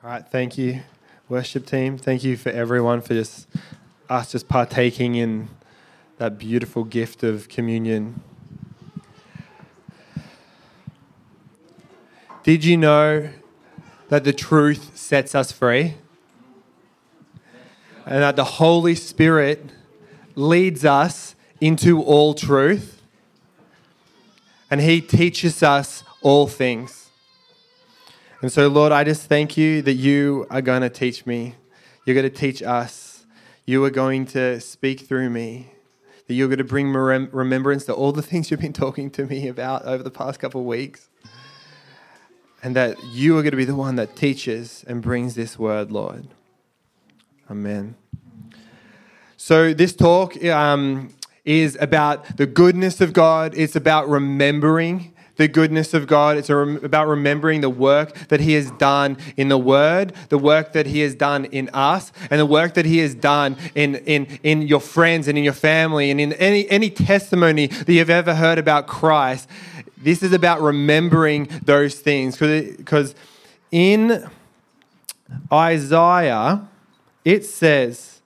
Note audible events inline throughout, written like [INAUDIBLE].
All right, thank you, worship team. Thank you for everyone for just us just partaking in that beautiful gift of communion. Did you know that the truth sets us free? And that the Holy Spirit leads us into all truth? And He teaches us all things. And so, Lord, I just thank you that you are going to teach me. You're going to teach us. You are going to speak through me. That you're going to bring remembrance to all the things you've been talking to me about over the past couple of weeks. And that you are going to be the one that teaches and brings this word, Lord. Amen. So, this talk um, is about the goodness of God, it's about remembering the goodness of God. It's about remembering the work that He has done in the Word, the work that He has done in us, and the work that He has done in, in, in your friends and in your family and in any, any testimony that you've ever heard about Christ. This is about remembering those things because in Isaiah, it says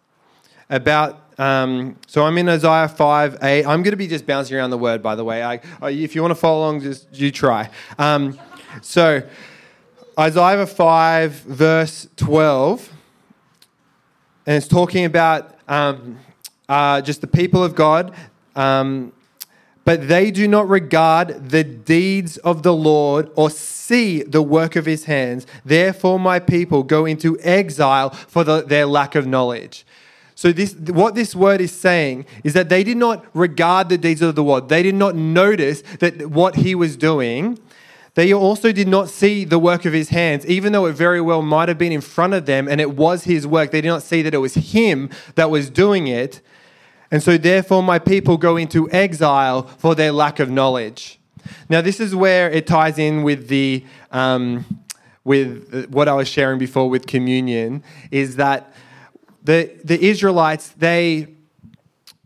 about um, so I'm in Isaiah 5, 8. I'm going to be just bouncing around the word, by the way. I, if you want to follow along, just you try. Um, so Isaiah 5, verse 12, and it's talking about um, uh, just the people of God. Um, but they do not regard the deeds of the Lord or see the work of his hands. Therefore, my people go into exile for the, their lack of knowledge. So this, what this word is saying is that they did not regard the deeds of the Lord. They did not notice that what he was doing. They also did not see the work of his hands, even though it very well might have been in front of them and it was his work. They did not see that it was him that was doing it. And so, therefore, my people go into exile for their lack of knowledge. Now, this is where it ties in with the um, with what I was sharing before with communion. Is that the, the Israelites, they,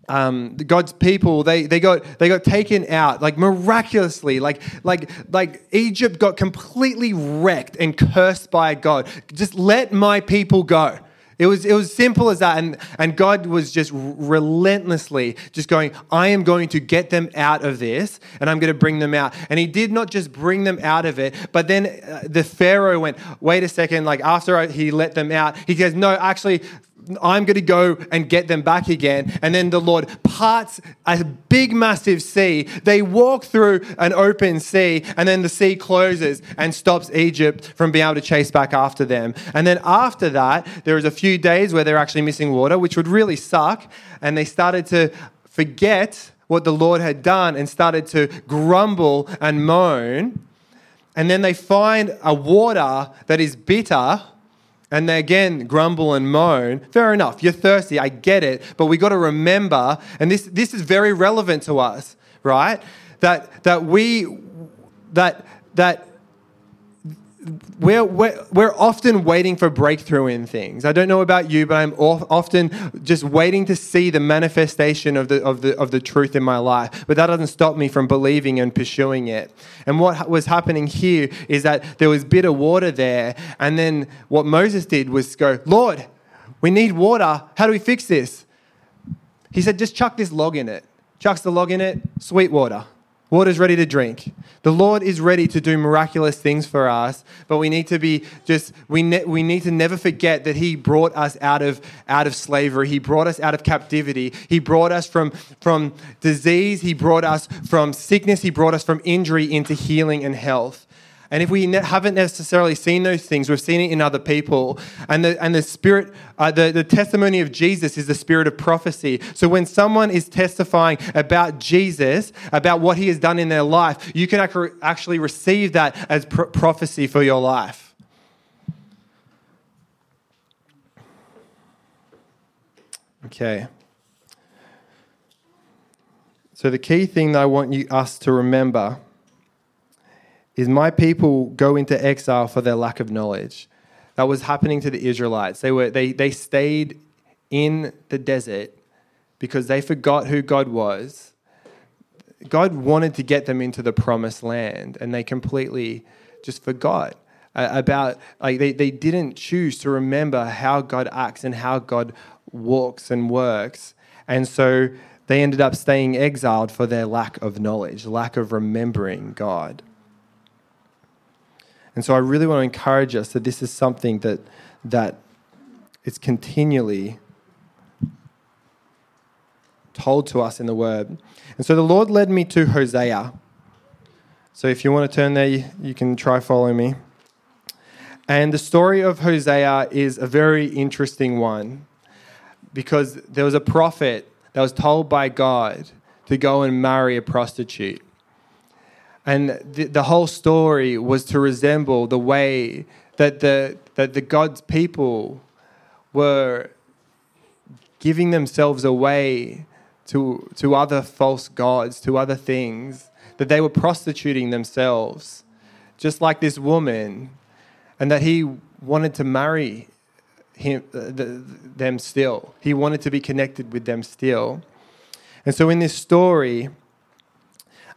um, God's people, they, they, got, they got taken out, like miraculously. Like, like, like Egypt got completely wrecked and cursed by God. Just let my people go. It was, it was simple as that. And, and God was just relentlessly just going, I am going to get them out of this and I'm going to bring them out. And he did not just bring them out of it, but then uh, the Pharaoh went, wait a second, like after he let them out, he goes, no, actually, I'm going to go and get them back again. And then the Lord parts a big, massive sea. They walk through an open sea, and then the sea closes and stops Egypt from being able to chase back after them. And then after that, there is a few days where they're actually missing water, which would really suck. And they started to forget what the Lord had done and started to grumble and moan. And then they find a water that is bitter and they again grumble and moan. Fair enough, you're thirsty, I get it, but we got to remember, and this, this is very relevant to us, right? That, that we, that, that we're, we're, we're often waiting for breakthrough in things. I don't know about you, but I'm often just waiting to see the manifestation of the, of, the, of the truth in my life. But that doesn't stop me from believing and pursuing it. And what was happening here is that there was bitter water there. And then what Moses did was go, Lord, we need water. How do we fix this? He said, just chuck this log in it. Chucks the log in it, sweet water. Water's ready to drink. The Lord is ready to do miraculous things for us, but we need to be just we ne- we need to never forget that He brought us out of out of slavery. He brought us out of captivity. He brought us from from disease. He brought us from sickness. He brought us from injury into healing and health. And if we ne- haven't necessarily seen those things, we've seen it in other people. And the, and the spirit, uh, the, the testimony of Jesus is the spirit of prophecy. So when someone is testifying about Jesus, about what he has done in their life, you can ac- actually receive that as prophecy for your life. Okay. So the key thing that I want you, us to remember is my people go into exile for their lack of knowledge. That was happening to the Israelites. They, were, they, they stayed in the desert because they forgot who God was. God wanted to get them into the promised land, and they completely just forgot. uh, about like they, they didn't choose to remember how God acts and how God walks and works. And so they ended up staying exiled for their lack of knowledge, lack of remembering God. And so I really want to encourage us that this is something that that is continually told to us in the word. And so the Lord led me to Hosea. So if you want to turn there, you can try following me. And the story of Hosea is a very interesting one because there was a prophet that was told by God to go and marry a prostitute. And the, the whole story was to resemble the way that the, that the God's people were giving themselves away to, to other false gods, to other things, that they were prostituting themselves, just like this woman, and that he wanted to marry him, uh, the, them still. He wanted to be connected with them still. And so in this story,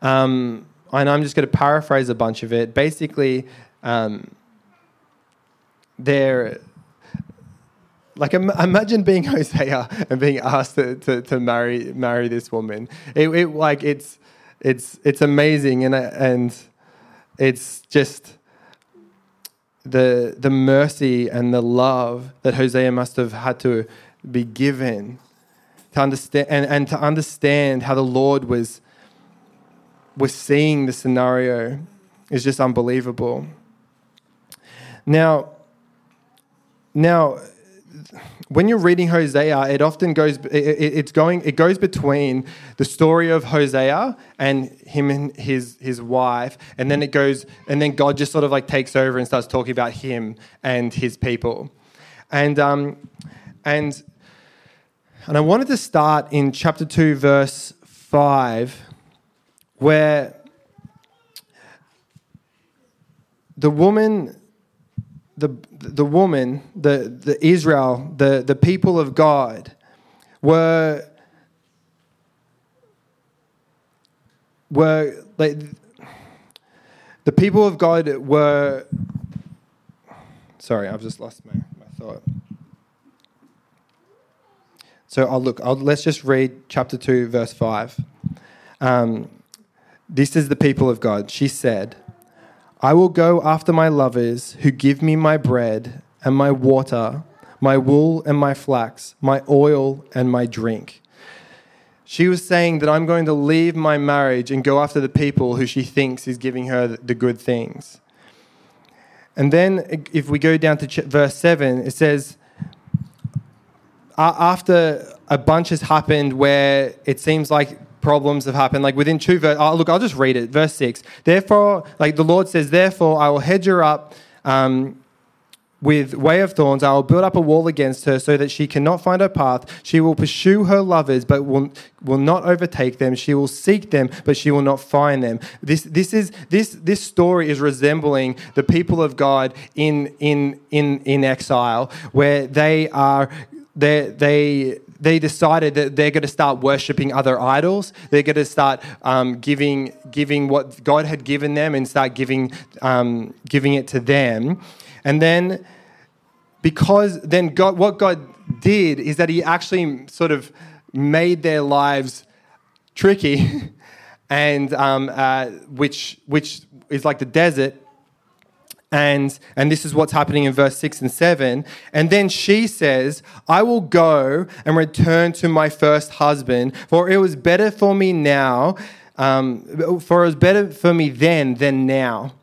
um, and I'm just going to paraphrase a bunch of it. Basically, um, they're like imagine being [LAUGHS] Hosea and being asked to, to, to marry marry this woman. It, it, like it's it's it's amazing and and it's just the the mercy and the love that Hosea must have had to be given to understand and, and to understand how the Lord was was seeing the scenario is just unbelievable. Now now when you're reading Hosea, it often goes it, it's going it goes between the story of Hosea and him and his his wife, and then it goes and then God just sort of like takes over and starts talking about him and his people, and um and and I wanted to start in chapter two, verse five, where the woman the, the woman, the, the Israel, the, the people of God were, were like, the people of God were, sorry, I've just lost my, my thought. So I'll look, I'll, let's just read chapter 2, verse 5. Um, this is the people of God. She said, I will go after my lovers who give me my bread and my water, my wool and my flax, my oil and my drink. She was saying that I'm going to leave my marriage and go after the people who she thinks is giving her the good things. And then, if we go down to verse 7, it says, After a bunch has happened where it seems like problems have happened. Like within two verses, oh, look, I'll just read it. Verse 6. Therefore, like the Lord says, Therefore, I will hedge her up um, with way of thorns. I will build up a wall against her so that she cannot find her path. She will pursue her lovers, but will, will not overtake them. She will seek them, but she will not find them. This, this, is, this, this story is resembling the people of God in, in, in, in exile, where they are they, they, they decided that they're going to start worshiping other idols. They're going to start um, giving, giving what God had given them and start giving, um, giving it to them. And then, because then God, what God did is that He actually sort of made their lives tricky, [LAUGHS] and um, uh, which, which is like the desert and, and this is what's happening in verse 6 and 7. And then she says, I will go and return to my first husband, for it was better for me now, um, for it was better for me then than now.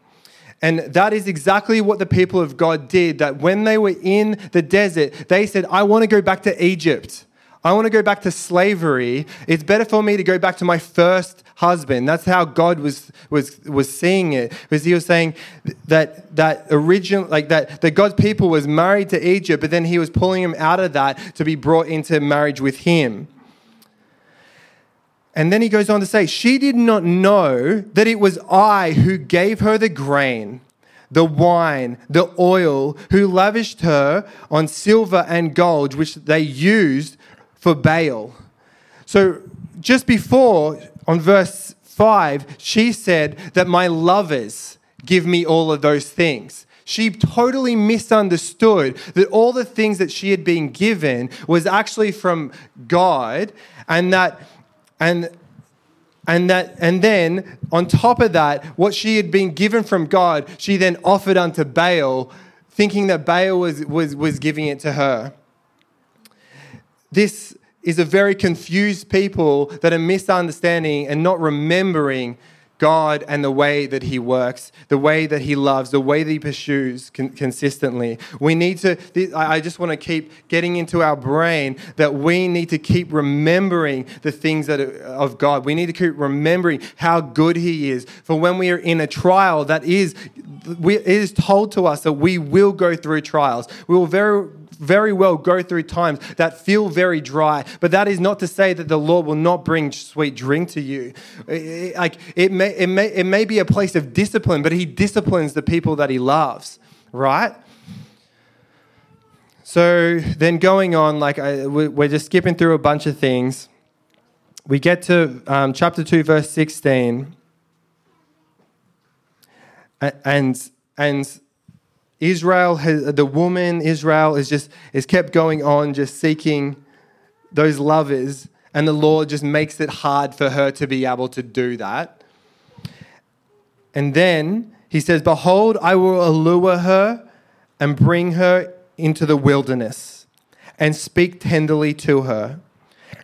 And that is exactly what the people of God did. That when they were in the desert, they said, I want to go back to Egypt. I want to go back to slavery. It's better for me to go back to my first husband. That's how God was was was seeing it. Because he was saying that that original like that that God's people was married to Egypt, but then he was pulling them out of that to be brought into marriage with him. And then he goes on to say, She did not know that it was I who gave her the grain, the wine, the oil, who lavished her on silver and gold, which they used for Baal. So just before, on verse 5, she said that my lovers give me all of those things. she totally misunderstood that all the things that she had been given was actually from God and that and and that and then on top of that what she had been given from God she then offered unto Baal thinking that Baal was was was giving it to her this is a very confused people that are misunderstanding and not remembering God and the way that He works, the way that He loves, the way that He pursues con- consistently. We need to, I just want to keep getting into our brain that we need to keep remembering the things that are of God. We need to keep remembering how good He is. For when we are in a trial, that is, we, it is told to us that we will go through trials. We will very very well go through times that feel very dry, but that is not to say that the Lord will not bring sweet drink to you. Like it may, it may, it may be a place of discipline, but He disciplines the people that He loves, right? So then going on, like I, we're just skipping through a bunch of things. We get to um, chapter 2, verse 16. And, and Israel, has, the woman Israel, is just is kept going on, just seeking those lovers, and the Lord just makes it hard for her to be able to do that. And then he says, "Behold, I will allure her and bring her into the wilderness, and speak tenderly to her."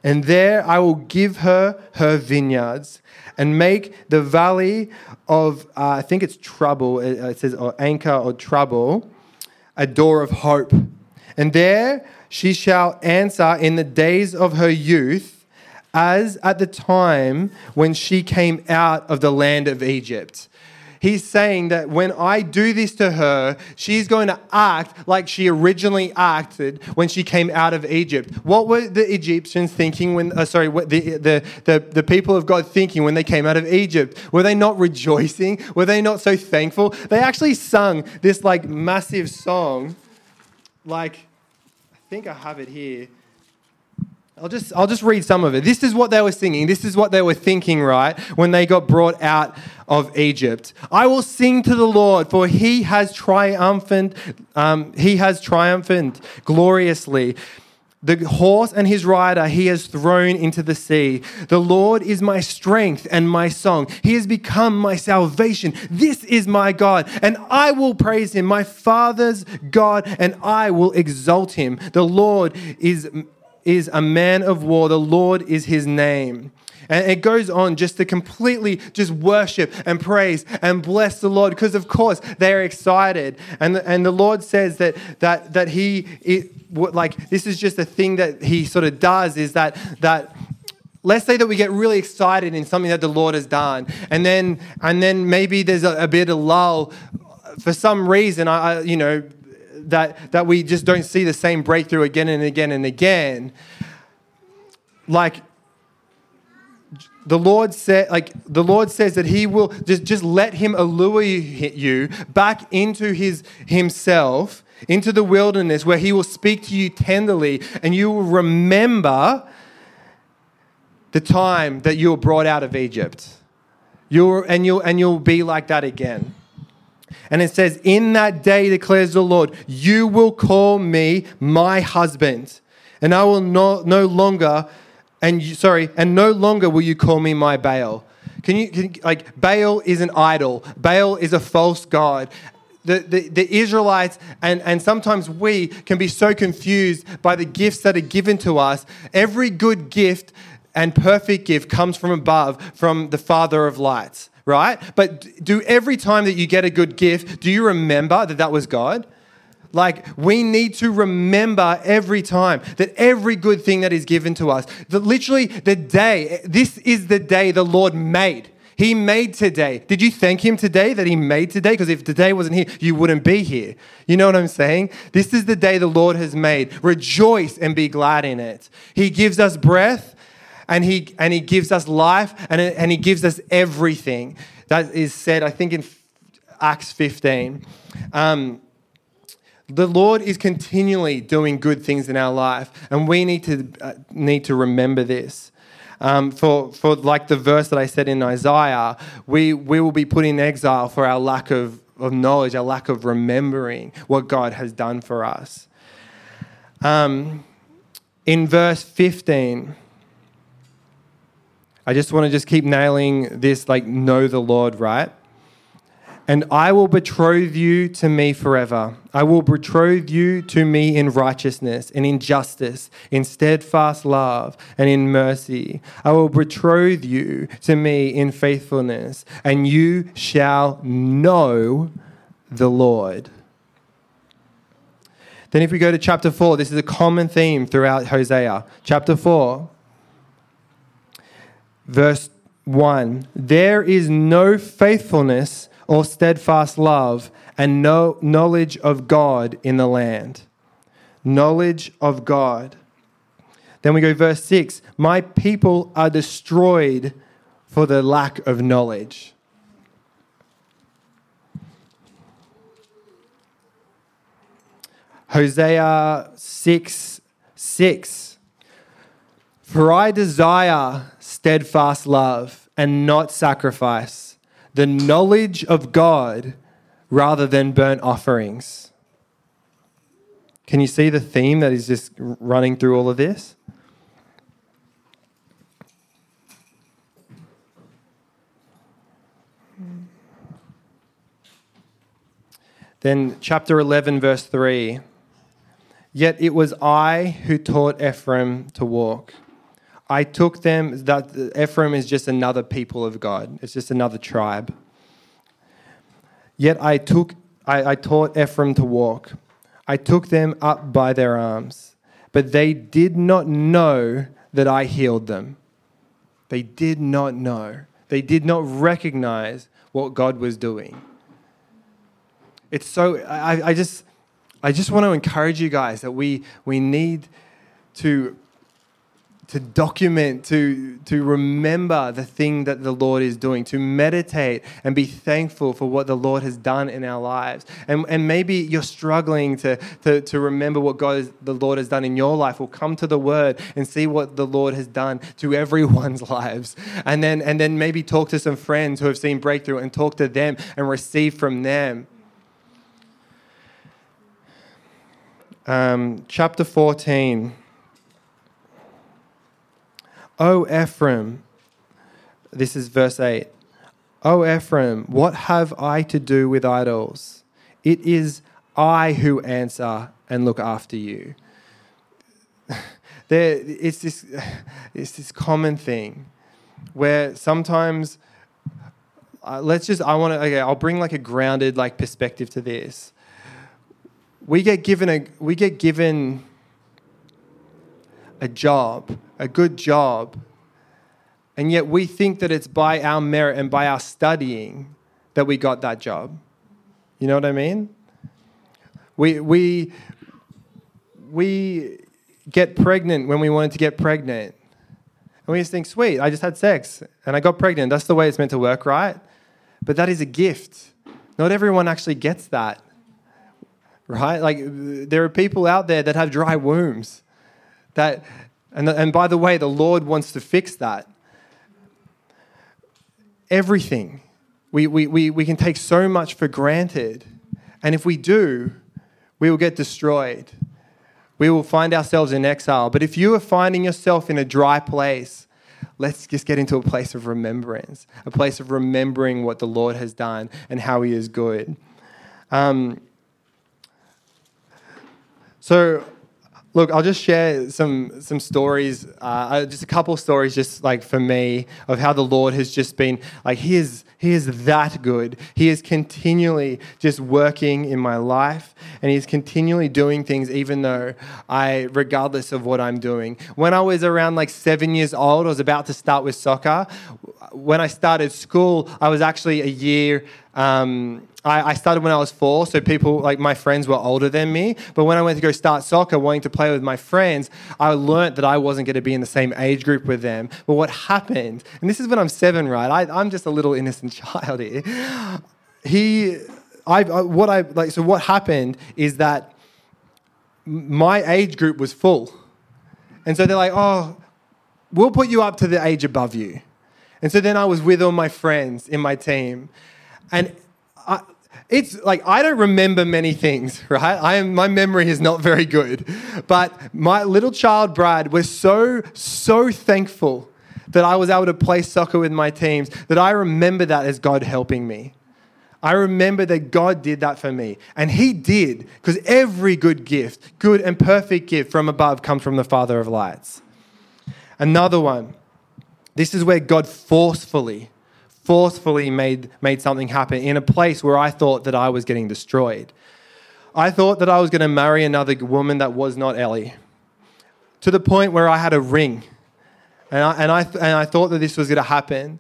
And there I will give her her vineyards and make the valley of, uh, I think it's trouble, it says, or Achor or trouble, a door of hope. And there she shall answer in the days of her youth, as at the time when she came out of the land of Egypt. He's saying that when I do this to her, she's going to act like she originally acted when she came out of Egypt. What were the Egyptians thinking when, uh, sorry, the, the, the, the people of God thinking when they came out of Egypt? Were they not rejoicing? Were they not so thankful? They actually sung this like massive song. Like, I think I have it here. I'll just, I'll just read some of it. This is what they were singing. This is what they were thinking, right? When they got brought out of Egypt. I will sing to the Lord, for he has triumphant, um, he has triumphant gloriously. The horse and his rider he has thrown into the sea. The Lord is my strength and my song. He has become my salvation. This is my God, and I will praise him, my Father's God, and I will exalt him. The Lord is is a man of war. The Lord is his name. And it goes on just to completely just worship and praise and bless the Lord because, of course, they're excited. And the, and the Lord says that, that, that he, it, like, this is just a thing that he sort of does is that, that let's say that we get really excited in something that the Lord has done. And then, and then maybe there's a, a bit of lull for some reason, I, you know, that, that we just don't see the same breakthrough again and again and again. Like, the Lord said, like the Lord says that He will just, just let Him allure you back into His Himself, into the wilderness where He will speak to you tenderly, and you will remember the time that you were brought out of Egypt. You'll, and, you'll, and you'll be like that again. And it says, In that day, declares the Lord, you will call me my husband, and I will no, no longer, and you, sorry, and no longer will you call me my Baal. Can you, can, like, Baal is an idol, Baal is a false god. The, the, the, Israelites and, and sometimes we can be so confused by the gifts that are given to us. Every good gift and perfect gift comes from above, from the Father of lights right? But do every time that you get a good gift, do you remember that that was God? Like, we need to remember every time that every good thing that is given to us, that literally the day, this is the day the Lord made. He made today. Did you thank Him today that He made today? Because if today wasn't here, you wouldn't be here. You know what I'm saying? This is the day the Lord has made. Rejoice and be glad in it. He gives us breath and he, and he gives us life and, and he gives us everything. That is said, I think, in Acts 15. Um, the Lord is continually doing good things in our life, and we need to, uh, need to remember this. Um, for, for like the verse that I said in Isaiah, we, we will be put in exile for our lack of of knowledge, our lack of remembering what God has done for us. Um, in verse 15, I just want to just keep nailing this like, know the Lord, right? And I will betroth you to me forever. I will betroth you to me in righteousness and in justice, in steadfast love and in mercy. I will betroth you to me in faithfulness, and you shall know the Lord. Then, if we go to chapter 4, this is a common theme throughout Hosea. Chapter 4, verse 1 There is no faithfulness or steadfast love and no knowledge of God in the land. Knowledge of God. Then we go verse 6 My people are destroyed for the lack of knowledge. Hosea 6 6. For I desire steadfast love and not sacrifice, the knowledge of God rather than burnt offerings. Can you see the theme that is just running through all of this? Then, chapter 11, verse 3. Yet it was I who taught Ephraim to walk. I took them, that Ephraim is just another people of God, it's just another tribe. Yet I took, I, I taught Ephraim to walk. I took them up by their arms, but they did not know that I healed them. They did not know. They did not recognize what God was doing. It's so, I, I just, I just want to encourage you guys that we, we need to, to document, to, to remember the thing that the Lord is doing, to meditate and be thankful for what the Lord has done in our lives. And, and maybe you're struggling to, to, to remember what God is, the Lord has done in your life. Well, come to the Word and see what the Lord has done to everyone's [LAUGHS] lives. And then, and then maybe talk to some friends who have seen breakthrough and talk to them and receive from them. um, chapter 14. O Ephraim, this is verse 8. O Ephraim, what have I to do with idols? It is I who answer and look after you. [LAUGHS] there, it's, this, [SIGHS] it's this common thing where sometimes, uh, let's just, I want to, okay, I'll bring like a grounded like perspective to this we get given a we get given a job, a good job, and yet we think that it's by our merit and by our studying that we got that job. You know what I mean? We we we get pregnant when we wanted to get pregnant. And we just think, sweet, I just had sex and I got pregnant. That's the way it's meant to work, right? But that is a gift. Not everyone actually gets that right? Like there are people out there that have dry wombs. That, and, and by the way, the Lord wants to fix that. Everything. We, we, we, we can take so much for granted. And if we do, we will get destroyed. We will find ourselves in exile. But if you are finding yourself in a dry place, let's just get into a place of remembrance, a place of remembering what the Lord has done and how He is good. Um, so, look, I'll just share some some stories, uh, just a couple stories, just like for me, of how the Lord has just been like He is He is that good. He is continually just working in my life, and He's continually doing things, even though I, regardless of what I'm doing. When I was around like seven years old, I was about to start with soccer. When I started school, I was actually a year. Um, I, I, started when I was four, so people like my friends were older than me. But when I went to go start soccer, wanting to play with my friends, I learnt that I wasn't going to be in the same age group with them. But what happened, and this is when I'm seven, right? I, I'm just a little innocent [LAUGHS] child here. He, I, what I like. So what happened is that my age group was full, and so they're like, "Oh, we'll put you up to the age above you." And so then I was with all my friends in my team, and I, it's like I don't remember many things, [LAUGHS] right? I am my memory is not very good. But my little child Brad was so so thankful that I was able to play soccer with my teams that I remember that as God helping me. I remember that God did that for me. And He did, because every good gift, good and perfect gift from above comes from the Father of lights. Another one. This is where God forcefully, forcefully made, made something happen in a place where I thought that I was getting destroyed. I thought that I was going to marry another woman that was not Ellie, to the point where I had a ring. And I, and I, and I thought that this was going to happen.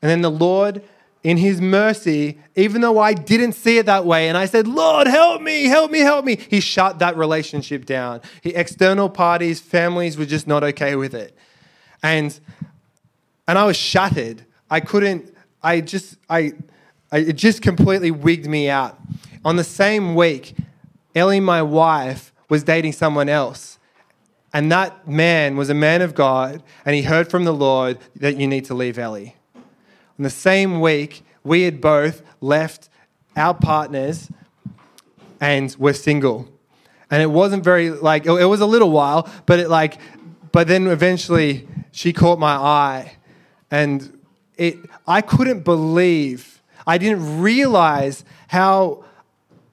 And then the Lord, in His mercy, even though I didn't see it that way, and I said, Lord, help me, help me, help me, He shut that relationship down. He, external parties, families were just not okay with it. And, and I was shattered. I couldn't, I just, I, I, it just completely wigged me out. On the same week, Ellie, my wife, was dating someone else. And that man was a man of God, and he heard from the Lord that you need to leave Ellie. On the same week, we had both left our partners and were single. And it wasn't very, like, it was a little while, but it, like, but then eventually she caught my eye, and it, I couldn't believe, I didn't realize how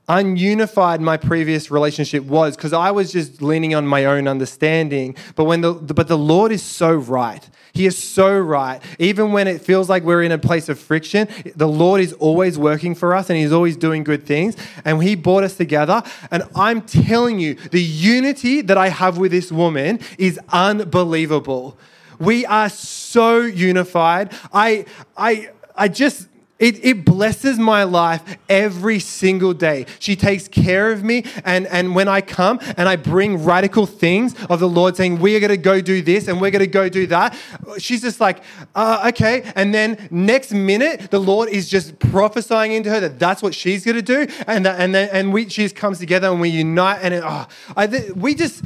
ununified my previous relationship was because I was just leaning on my own understanding. But when the but the Lord is so right. He is so right. Even when it feels like we're in a place of friction, the Lord is always working for us and He's always doing good things. And He brought us together. And I'm telling you, the unity that I have with this woman is unbelievable. We are so unified. I I I just it, it blesses my life every single day. She takes care of me. And, and when I come and I bring radical things of the Lord saying, we are going to go do this and we're going to go do that, she's just like, uh, okay. And then next minute, the Lord is just prophesying into her that that's what she's going to do. And, that, and then and we, she just comes together and we unite. And it, oh, I, we just,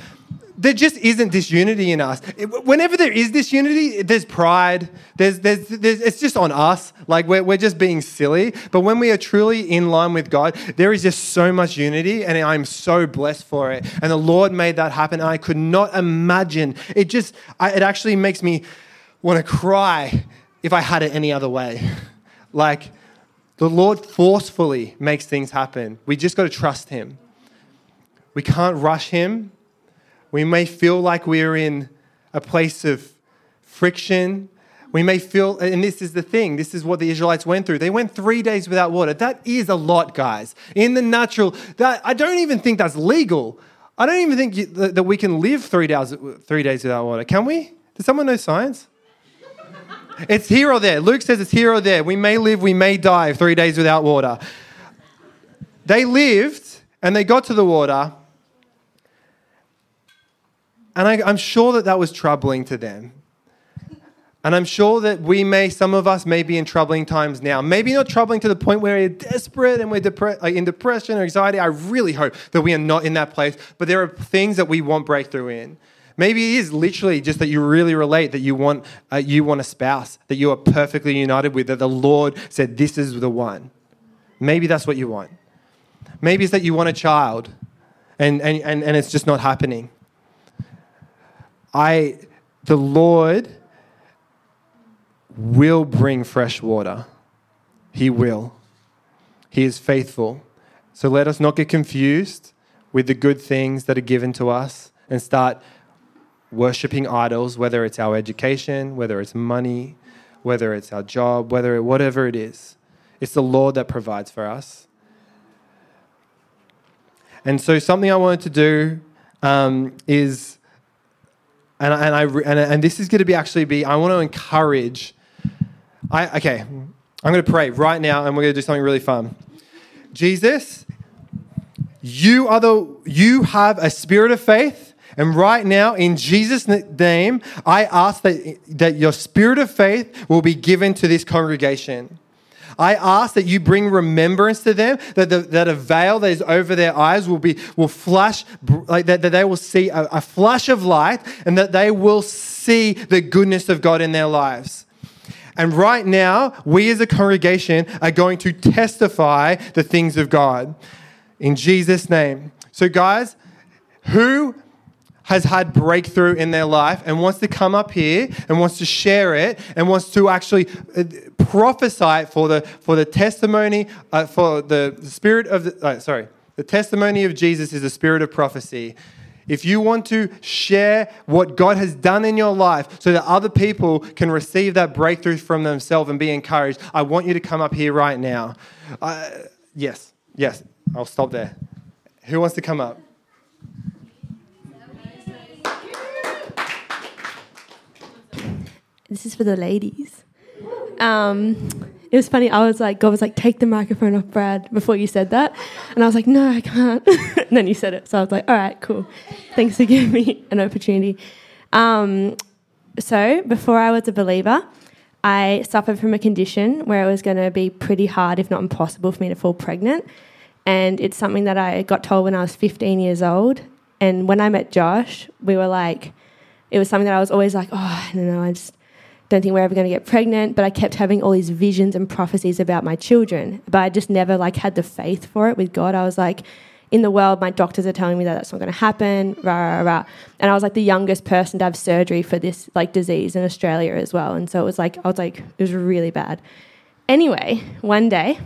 there just isn't disunity in us. Whenever there is disunity, there's pride. There's, there's, there's, it's just on us. Like we're, we're just being silly. But when we are truly in line with God, there is just so much unity, and I'm so blessed for it. And the Lord made that happen. I could not imagine. It just, I, it actually makes me want to cry if I had it any other way. Like the Lord forcefully makes things happen. We just got to trust Him. We can't rush Him we may feel like we're in a place of friction. We may feel, and this is the thing, this is what the Israelites went through. They went three days without water. That is a lot, guys. In the natural, that I don't even think that's legal. I don't even think that we can live three days, three days without water. Can we? Does someone know science? It's here or there. Luke says it's here or there. We may live, we may die three days without water. They lived and they got to the water and I, am sure that that was troubling to them. And I'm sure that we may, some of us may be in troubling times now. Maybe not troubling to the point where we're desperate and we're depre- like in depression or anxiety. I really hope that we are not in that place. But there are things that we want breakthrough in. Maybe it is literally just that you really relate, that you want, uh, you want a spouse, that you are perfectly united with, that the Lord said, This is the one. Maybe that's what you want. Maybe it's that you want a child and, and, and, and it's just not happening. I, the Lord will bring fresh water. He will. He is faithful. So let us not get confused with the good things that are given to us and start worshiping idols, whether it's our education, whether it's money, whether it's our job, whether it, whatever it is. It's the Lord that provides for us. And so, something I wanted to do um, is and and I and, and this is going to be actually be. I want to encourage. I okay. I'm going to pray right now, and we're going to do something really fun. Jesus, you are the you have a spirit of faith, and right now, in Jesus' name, I ask that that your spirit of faith will be given to this congregation. I ask that you bring remembrance to them, that, the, that a veil that is over their eyes will be will flash, like that, that they will see a, a flash of light, and that they will see the goodness of God in their lives. And right now, we as a congregation are going to testify the things of God in Jesus' name. So, guys, who has had breakthrough in their life and wants to come up here and wants to share it and wants to actually uh, prophesy for the for the testimony uh, for the, the spirit of the uh, sorry the testimony of Jesus is the spirit of prophecy. If you want to share what God has done in your life so that other people can receive that breakthrough from themselves and be encouraged, I want you to come up here right now. Uh, yes, yes, I'll stop there. Who wants to come up? This is for the ladies. Um, it was funny. I was like, God was like, take the microphone off Brad before you said that. And I was like, no, I can't. [LAUGHS] and then you said it. So I was like, all right, cool. Thanks for [LAUGHS] giving me an opportunity. Um, so before I was a believer, I suffered from a condition where it was going to be pretty hard, if not impossible, for me to fall pregnant. And it's something that I got told when I was 15 years old. And when I met Josh, we were like, it was something that I was always like, oh, I don't know, I just don't think we're ever going to get pregnant. But I kept having all these visions and prophecies about my children. But I just never like had the faith for it with God. I was like, in the world, my doctors are telling me that that's not going to happen, rah, rah, rah. And I was like the youngest person to have surgery for this like disease in Australia as well. And so it was like, I was like, it was really bad. Anyway, one day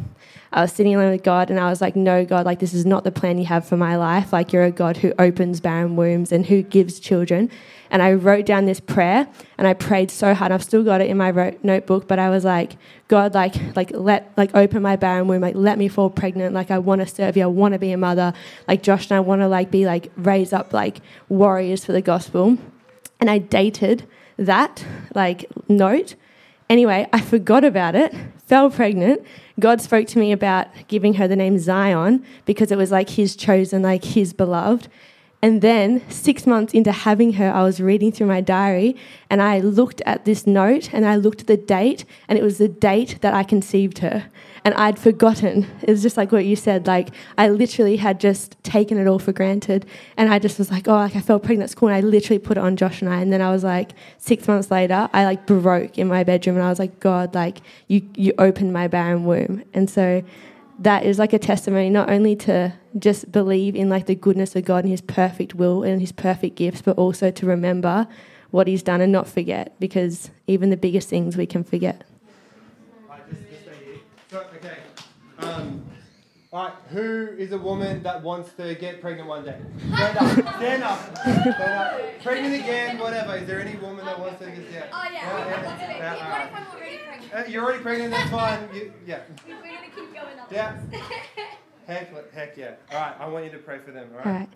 I was sitting alone with God and I was like, no, God, like this is not the plan you have for my life. Like you're a God who opens barren wombs and who gives children and I wrote down this prayer and I prayed so hard. I've still got it in my notebook, but I was like, God, like, like let, like open my barren womb, like let me fall pregnant. Like I want to serve you. I want to be a mother. Like Josh and I want to like be like raise up like warriors for the gospel. And I dated that like note. Anyway, I forgot about it, fell pregnant. God spoke to me about giving her the name Zion because it was like his chosen, like his beloved. And then, six months into having her, I was reading through my diary and I looked at this note and I looked at the date, and it was the date that I conceived her. And I'd forgotten. It was just like what you said. Like, I literally had just taken it all for granted. And I just was like, oh, like I felt pregnant at school. And I literally put it on Josh and I. And then I was like, six months later, I like broke in my bedroom and I was like, God, like, you, you opened my barren womb. And so, that is like a testimony not only to just believe in like the goodness of God and his perfect will and his perfect gifts but also to remember what he's done and not forget because even the biggest things we can forget. Okay um, all right, who is a woman that wants to get pregnant one day? Stand up, [LAUGHS] stand up, stand up. Pregnant again, whatever. Is there any woman that wants to get yeah? Oh yeah, yeah, yeah. yeah. What if I'm already pregnant? Uh, you're already pregnant, that's fine. You, yeah. We're gonna keep going on Yeah. [LAUGHS] Heck, heck yeah. All right, I want you to pray for them. All right. all right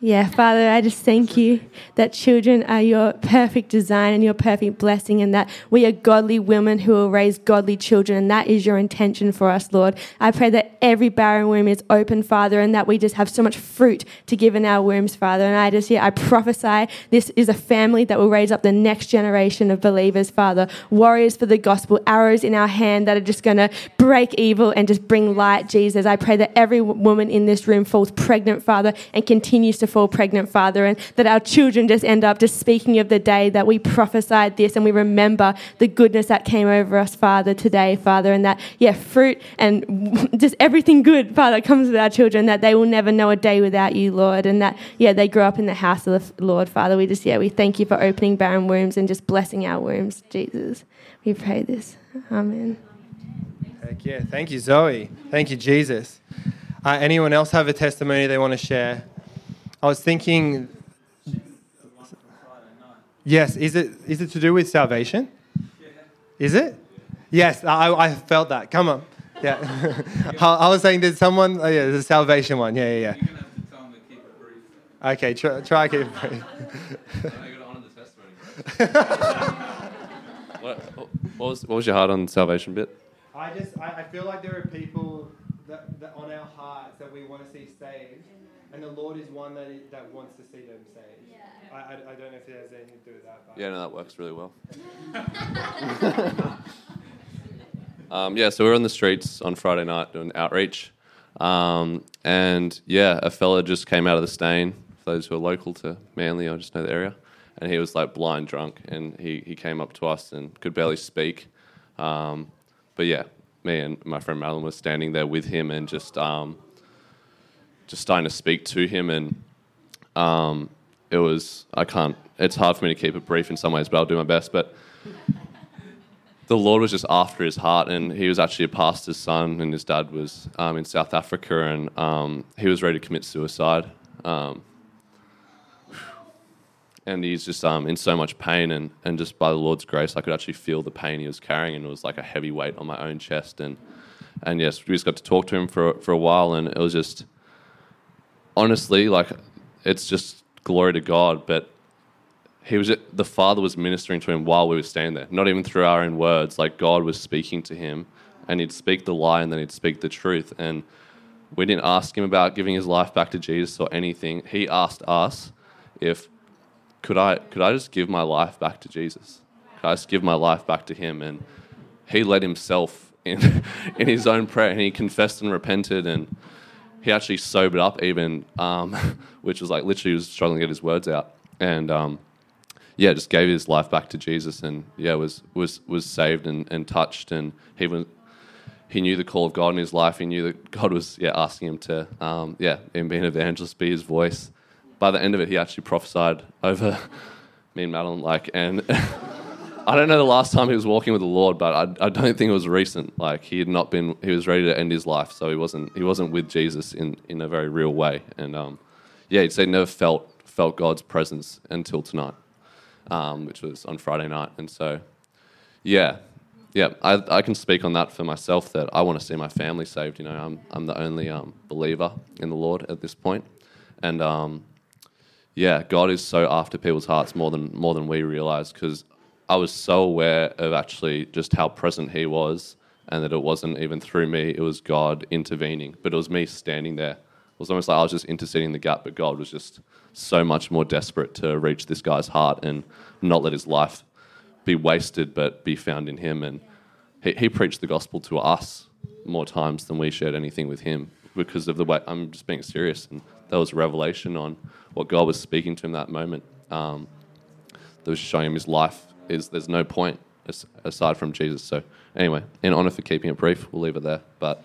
yeah, Father, I just thank you that children are your perfect design and your perfect blessing, and that we are godly women who will raise godly children, and that is your intention for us, Lord. I pray that every barren womb is open, Father, and that we just have so much fruit to give in our wombs, Father. And I just, yeah, I prophesy this is a family that will raise up the next generation of believers, Father. Warriors for the gospel, arrows in our hand that are just going to break evil and just bring light, Jesus. I pray that every woman in this room falls pregnant, Father, and continues to fall pregnant, Father, and that our children just end up just speaking of the day that we prophesied this and we remember the goodness that came over us, Father, today, Father, and that, yeah, fruit and [LAUGHS] just everything good, Father, comes with our children, that they will never know a day without you, Lord, and that, yeah, they grow up in the house of the Lord, Father. We just, yeah, we thank you for opening barren wombs and just blessing our wombs, Jesus. We pray this. Amen. Heck yeah. Thank you, Zoe. Thank you, Jesus. Uh, anyone else have a testimony they want to share? I was thinking. Yes, is it is it to do with salvation? Is it? Yes, I, I felt that. Come on. Yeah. [LAUGHS] I, was saying, did someone? Oh, yeah, the salvation one. Yeah, yeah, yeah. Okay, try, try keep it brief. [LAUGHS] [LAUGHS] what, what, was, what was your heart on salvation bit? I just I, I feel like there are people that, that on our hearts that we want to see saved and the Lord is one that, is, that wants to see them saved. Yeah. I, I, I, don't know if it has anything to do with that. But. Yeah, no, that works really well. [LAUGHS] [LAUGHS] um, yeah, so we are on the streets on Friday night doing outreach. Um, and yeah, a fella just came out of the Steyne. For those who are local to Manly, I just know the area. And he was like blind drunk. And he, he came up to us and could barely speak. Um, but yeah, me and my friend Madeline were standing there with him and just um, just starting to speak to him, and um, it was I can't. It's hard for me to keep it brief in some ways, but I'll do my best. But the Lord was just after his heart, and he was actually a pastor's son, and his dad was um, in South Africa, and um, he was ready to commit suicide. Um, and he's just um, in so much pain, and, and just by the Lord's grace, I could actually feel the pain he was carrying, and it was like a heavy weight on my own chest. And and yes, we just got to talk to him for for a while, and it was just honestly like it's just glory to God, but he was the father was ministering to him while we were standing there not even through our own words. Like god was speaking to him and he'd speak the lie and then he'd speak the truth and we didn't ask him about giving his life back to jesus or anything. He asked us if could i could i just give my life back to jesus? Could i just give my life back to him? And he led himself in [LAUGHS] in his own prayer and he confessed and repented and he actually sobered up even um, [LAUGHS] which was like literally he was struggling to get his words out and um, yeah, just gave his life back to Jesus, and yeah, was was was saved and, and touched, and he was he knew the call of God in his life. He knew that God was yeah asking him to um, yeah him be an evangelist, be his voice. By the end of it, he actually prophesied over [LAUGHS] me and Madeline. Like, and [LAUGHS] I don't know the last time he was walking with the Lord, but I, I don't think it was recent. Like, he had not been. He was ready to end his life, so he wasn't. He wasn't with Jesus in in a very real way. And um, yeah, he'd say never felt felt God's presence until tonight um, which was on Friday night. And so, yeah, yeah, I, I can speak on that for myself that I want to see my family saved. You know, I'm, I'm the only um, believer in the Lord at this. And um, yeah, God is so after people's hearts more than, more than we realize because I was so aware of actually just how present He was and that it wasn't even through me, it was God intervening, but it was me standing there. It was almost like I was just interceding the gap, but God was just so much more desperate to reach this guy's heart and not let his life be wasted, but be found in him. And he, he preached the gospel to us more times than we shared anything with him because of the way I'm just being serious. And there was revelation on what God was speaking to him that moment. Um, that was showing him his life is there's no point aside from Jesus. So anyway, in honor for keeping it brief, we'll leave it there. But.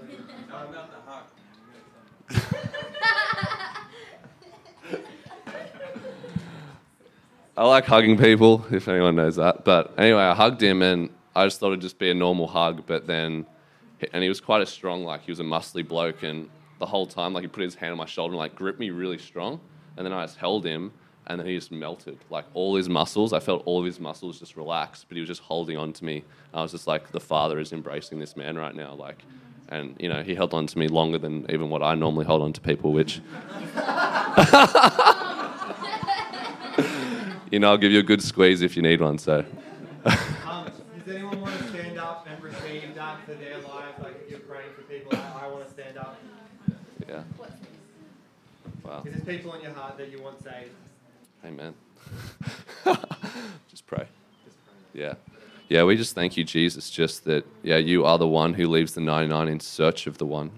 I like hugging people, if anyone knows that. But anyway, I hugged him and I just thought it'd just be a normal hug. But then, and he was quite a strong, like he was a muscly bloke. And the whole time, like he put his hand on my shoulder and like gripped me really strong. And then I just held him and then he just melted. Like all his muscles, I felt all of his muscles just relax, but he was just holding on to me. I was just like, the father is embracing this man right now. Like, and you know, he held on to me longer than even what I normally hold on to people, which. [LAUGHS] you know, I'll give you a good squeeze if you need one. So. um, does anyone want to stand up and receive that for their lives? Like if you're praying for people, I, I want to stand up. Yeah. Wow. Is there people in your heart that you want saved? Amen. [LAUGHS] just pray. Yeah. Yeah, we just thank you, Jesus, just that, yeah, you are the one who leaves the 99 in search of the one.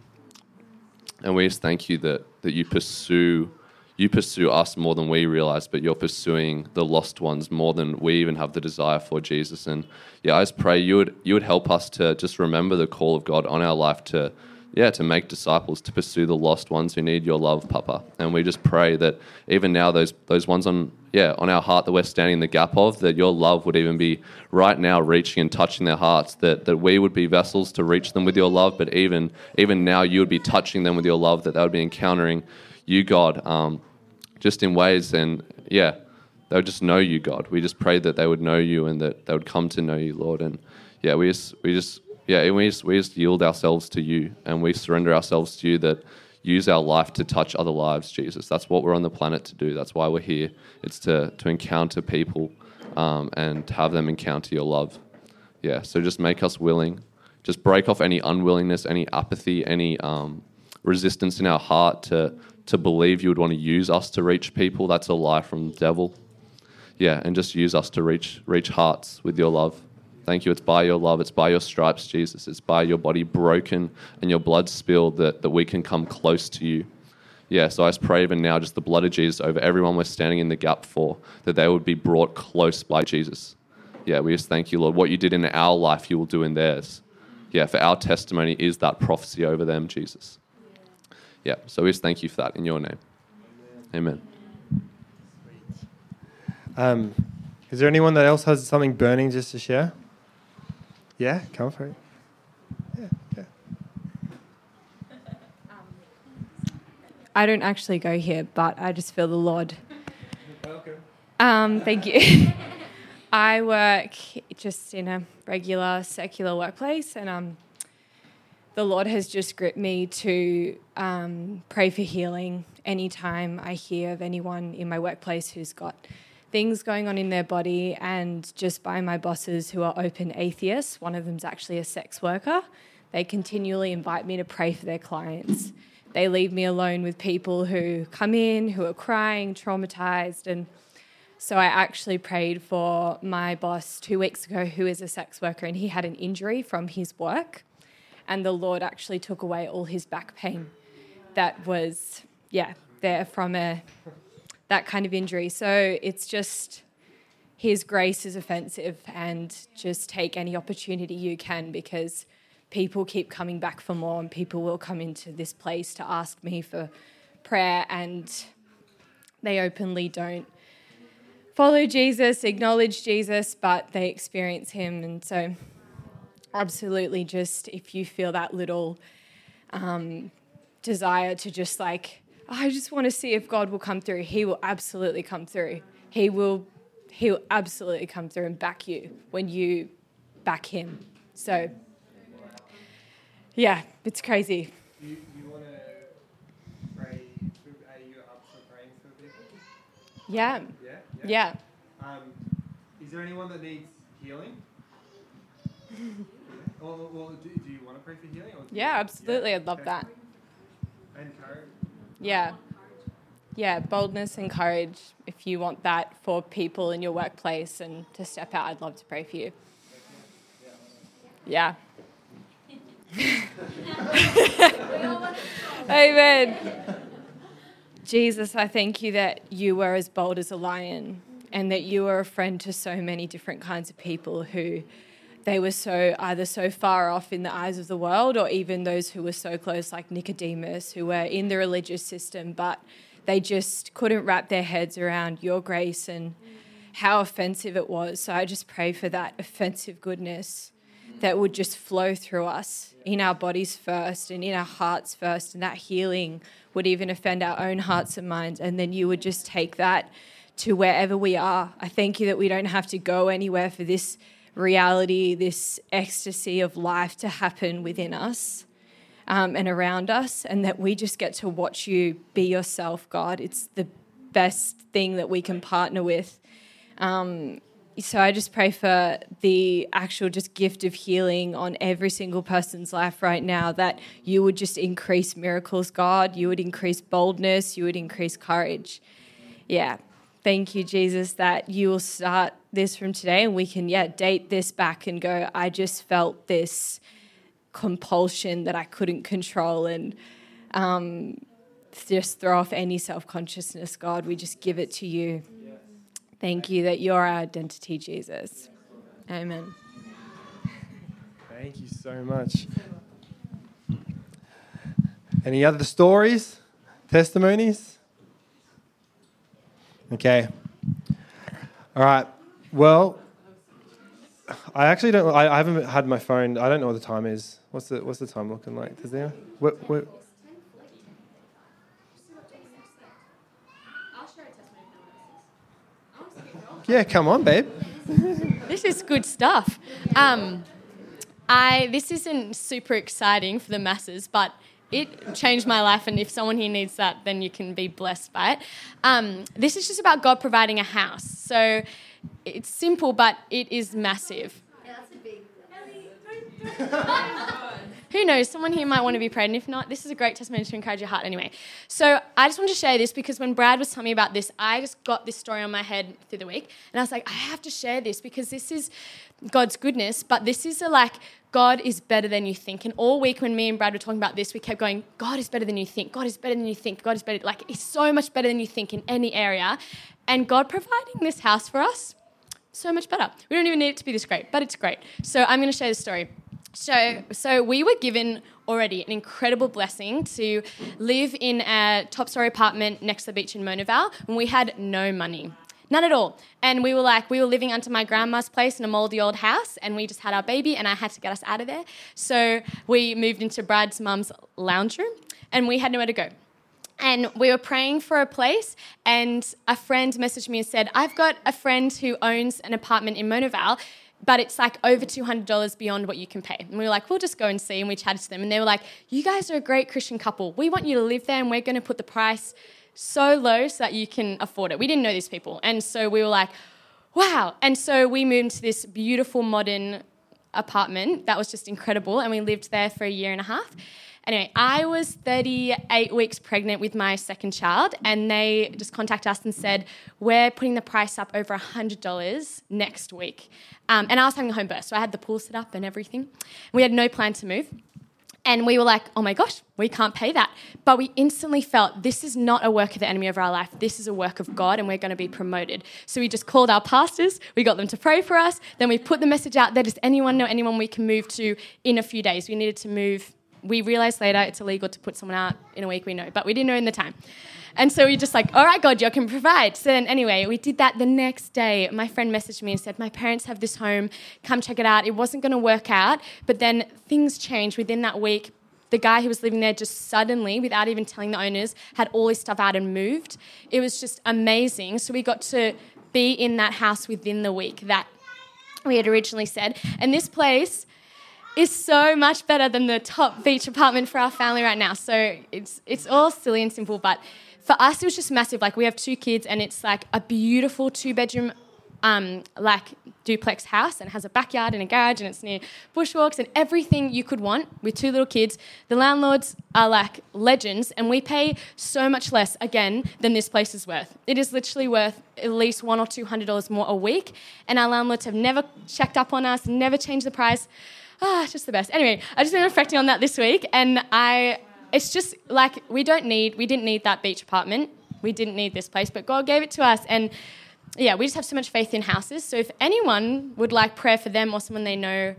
And we just thank you that, that you pursue you pursue us more than we realize, but you're pursuing the lost ones more than we even have the desire for Jesus. And yeah, I just pray you would you would help us to just remember the call of God on our life to yeah, to make disciples, to pursue the lost ones who need your love, Papa. And we just pray that even now those those ones on yeah, on our heart that we're standing in the gap of, that your love would even be right now reaching and touching their hearts, that, that we would be vessels to reach them with your love, but even even now you would be touching them with your love, that they would be encountering you, God. Um, just in ways, and yeah, they would just know you, God. We just pray that they would know you and that they would come to know you, Lord. And yeah, we just, we just, yeah, we just, we just yield ourselves to you and we surrender ourselves to you that use our life to touch other lives, Jesus. That's what we're on the planet to do. That's why we're here. It's to, to encounter people um, and have them encounter your love. Yeah, so just make us willing. Just break off any unwillingness, any apathy, any um, resistance in our heart to to believe you would want to use us to reach people. That's a lie from the devil. Yeah, and just use us to reach reach hearts with your love. Thank you. It's by your love, it's by your stripes, Jesus. It's by your body broken and your blood spilled that, that we can come close to you. Yeah, so I just pray even now, just the blood of Jesus over everyone we're standing in the gap for, that they would be brought close by Jesus. yeah, we just thank you, Lord. What you did in our life, you will do in theirs. Yeah, for our testimony is that prophecy over them, Jesus. Yeah, so we just thank you for that in your name. Amen. Um, is there anyone that else has something burning just to share? Yeah, come for it. Yeah, yeah. I don't actually go here, but I just feel the Lord. Welcome. Um, thank you. [LAUGHS] I work just in a regular secular workplace, and um, the Lord has just gripped me to um, pray for healing anytime I hear of anyone in my workplace who's got things going on in their body, and just by my bosses who are open atheists. One of them's actually a sex worker. They continually invite me to pray for their clients. They leave me alone with people who come in, who are crying, traumatized, and so I actually prayed for my boss two weeks ago, who is a sex worker, and he had an injury from his work. And the Lord actually took away all his back pain that was, yeah, there from a that kind of injury. So it's just his grace is offensive and just take any opportunity you can because people keep coming back for more and people will come into this place to ask me for prayer and they openly don't follow Jesus, acknowledge Jesus, but they experience him. And so, absolutely, just if you feel that little um, desire to just like, I just want to see if God will come through, he will absolutely come through. He will, he will absolutely come through and back you when you back him. So, yeah, it's crazy. You, you want to pray? For, are you up for praying for people? Yeah, Yeah. yeah. Um, is there anyone that needs healing? [LAUGHS] or, or do, do you want to pray for healing? Or Yeah, absolutely. I'd love Okay. that. And courage. Yeah. Yeah, boldness and courage. If you want that for people in your workplace and to step out, I'd love to pray for you. Yeah. [LAUGHS] Amen. Jesus, I thank you that you were as bold as a lion and that you were a friend to so many different kinds of people who they were so either so far off in the eyes of the world or even those who were so close like Nicodemus who were in the religious system but they just couldn't wrap their heads around your grace and how offensive it was. So I just pray for that offensive goodness that would just flow through us in our bodies first and in our hearts first, and that healing would even offend our own hearts and minds. And then you would just take that to wherever we are. I thank you that we don't have to go anywhere for this reality, this ecstasy of life to happen within us. Um, and around us, and that we just get to watch you be yourself, God. It's the best thing that we can partner with. Um, so I just pray for the actual just gift of healing on every single person's life right now that you would just increase miracles, God. You would increase boldness, you would increase courage. Yeah. Thank you, Jesus, that you will start this from today and we can, yeah, date this back and go, I just felt this compulsion that I couldn't control and um, just throw off any self consciousness, God. We just give it to you. Thank you that you're our identity, Jesus. Amen. Thank you so much. Any other stories? Testimonies? Okay. All right. Well, I actually don't. I, I haven't had my phone. I don't know what the time is. What's the What's the time looking like? Does there? What, what, yeah, come on, babe. This is good stuff. Um, I this isn't super exciting for the masses, but it changed my life. And if someone here needs that, then you can be blessed by it. Um, this is just about God providing a house. So it's simple, but it is massive. Who knows? Someone here might want to be prayed, and if not, this is a great testimony to encourage your heart anyway. So I just wanted to share this because when Brad was telling me about this, I just got this story on my head through the week, and I was like, I have to share this because this is God's goodness, but this is a like God is better than you think. And all week when me and Brad were talking about this, we kept going, God is better than you think. God is better than you think. God is better. Like He's so much better than you think in any area. And God providing this house for us so much better. We don't even need it to be this great, but it's great. So I'm going to share this story. So, so we were given already an incredible blessing to live in a top story apartment next to the beach in Mona Vale when we had no money. None at all. And we were like, we were living under my grandma's place in a moldy old house, and we just had our baby, and I had to get us out of there. So we moved into Brad's mum's lounge room, and we had nowhere to go. And we were praying for a place, and a friend messaged me and said, I've got a friend who owns an apartment in Mona Vale but it's like over $200 beyond what you can pay. And we were like, we'll just go and see. And we chatted to them. And they were like, you guys are a great Christian couple. We want you to live there and we're going to put the price so low so that you can afford it. We didn't know these people. And so we were like, wow. And so we moved into this beautiful modern apartment that was just incredible. And we lived there for a year and a half. Anyway, I was 38 weeks pregnant with my second child, and they just contacted us and said, We're putting the price up over $100 next week. Um, and I was having a home birth, so I had the pool set up and everything. We had no plan to move. And we were like, oh my gosh, we can't pay that. But we instantly felt this is not a work of the enemy of our life. This is a work of God, and we're going to be promoted. So we just called our pastors, we got them to pray for us. Then we put the message out there does anyone know anyone we can move to in a few days? We needed to move we realized later it's illegal to put someone out in a week, we know, but we didn't know in the time. And so we just like, all right, God, you can provide. So then, anyway, we did that the next day. My friend messaged me and said, My parents have this home, come check it out. It wasn't going to work out, but then things changed within that week. The guy who was living there just suddenly, without even telling the owners, had all his stuff out and moved. It was just amazing. So we got to be in that house within the week that we had originally said. And this place, is so much better than the top beach apartment for our family right now. So it's it's all silly and simple, but for us it was just massive. Like we have two kids, and it's like a beautiful two bedroom. Um, like duplex house and has a backyard and a garage and it's near bushwalks and everything you could want with two little kids. The landlords are like legends and we pay so much less again than this place is worth. It is literally worth at least one or two hundred dollars more a week and our landlords have never checked up on us, never changed the price ah, just the best. Anyway, I've just been reflecting on that this week, and I, it's just like we don't need, we didn't need that beach apartment, we didn't need this place, but God gave it to us, and yeah, we just have so much faith in houses. So if anyone would like prayer for them or someone they know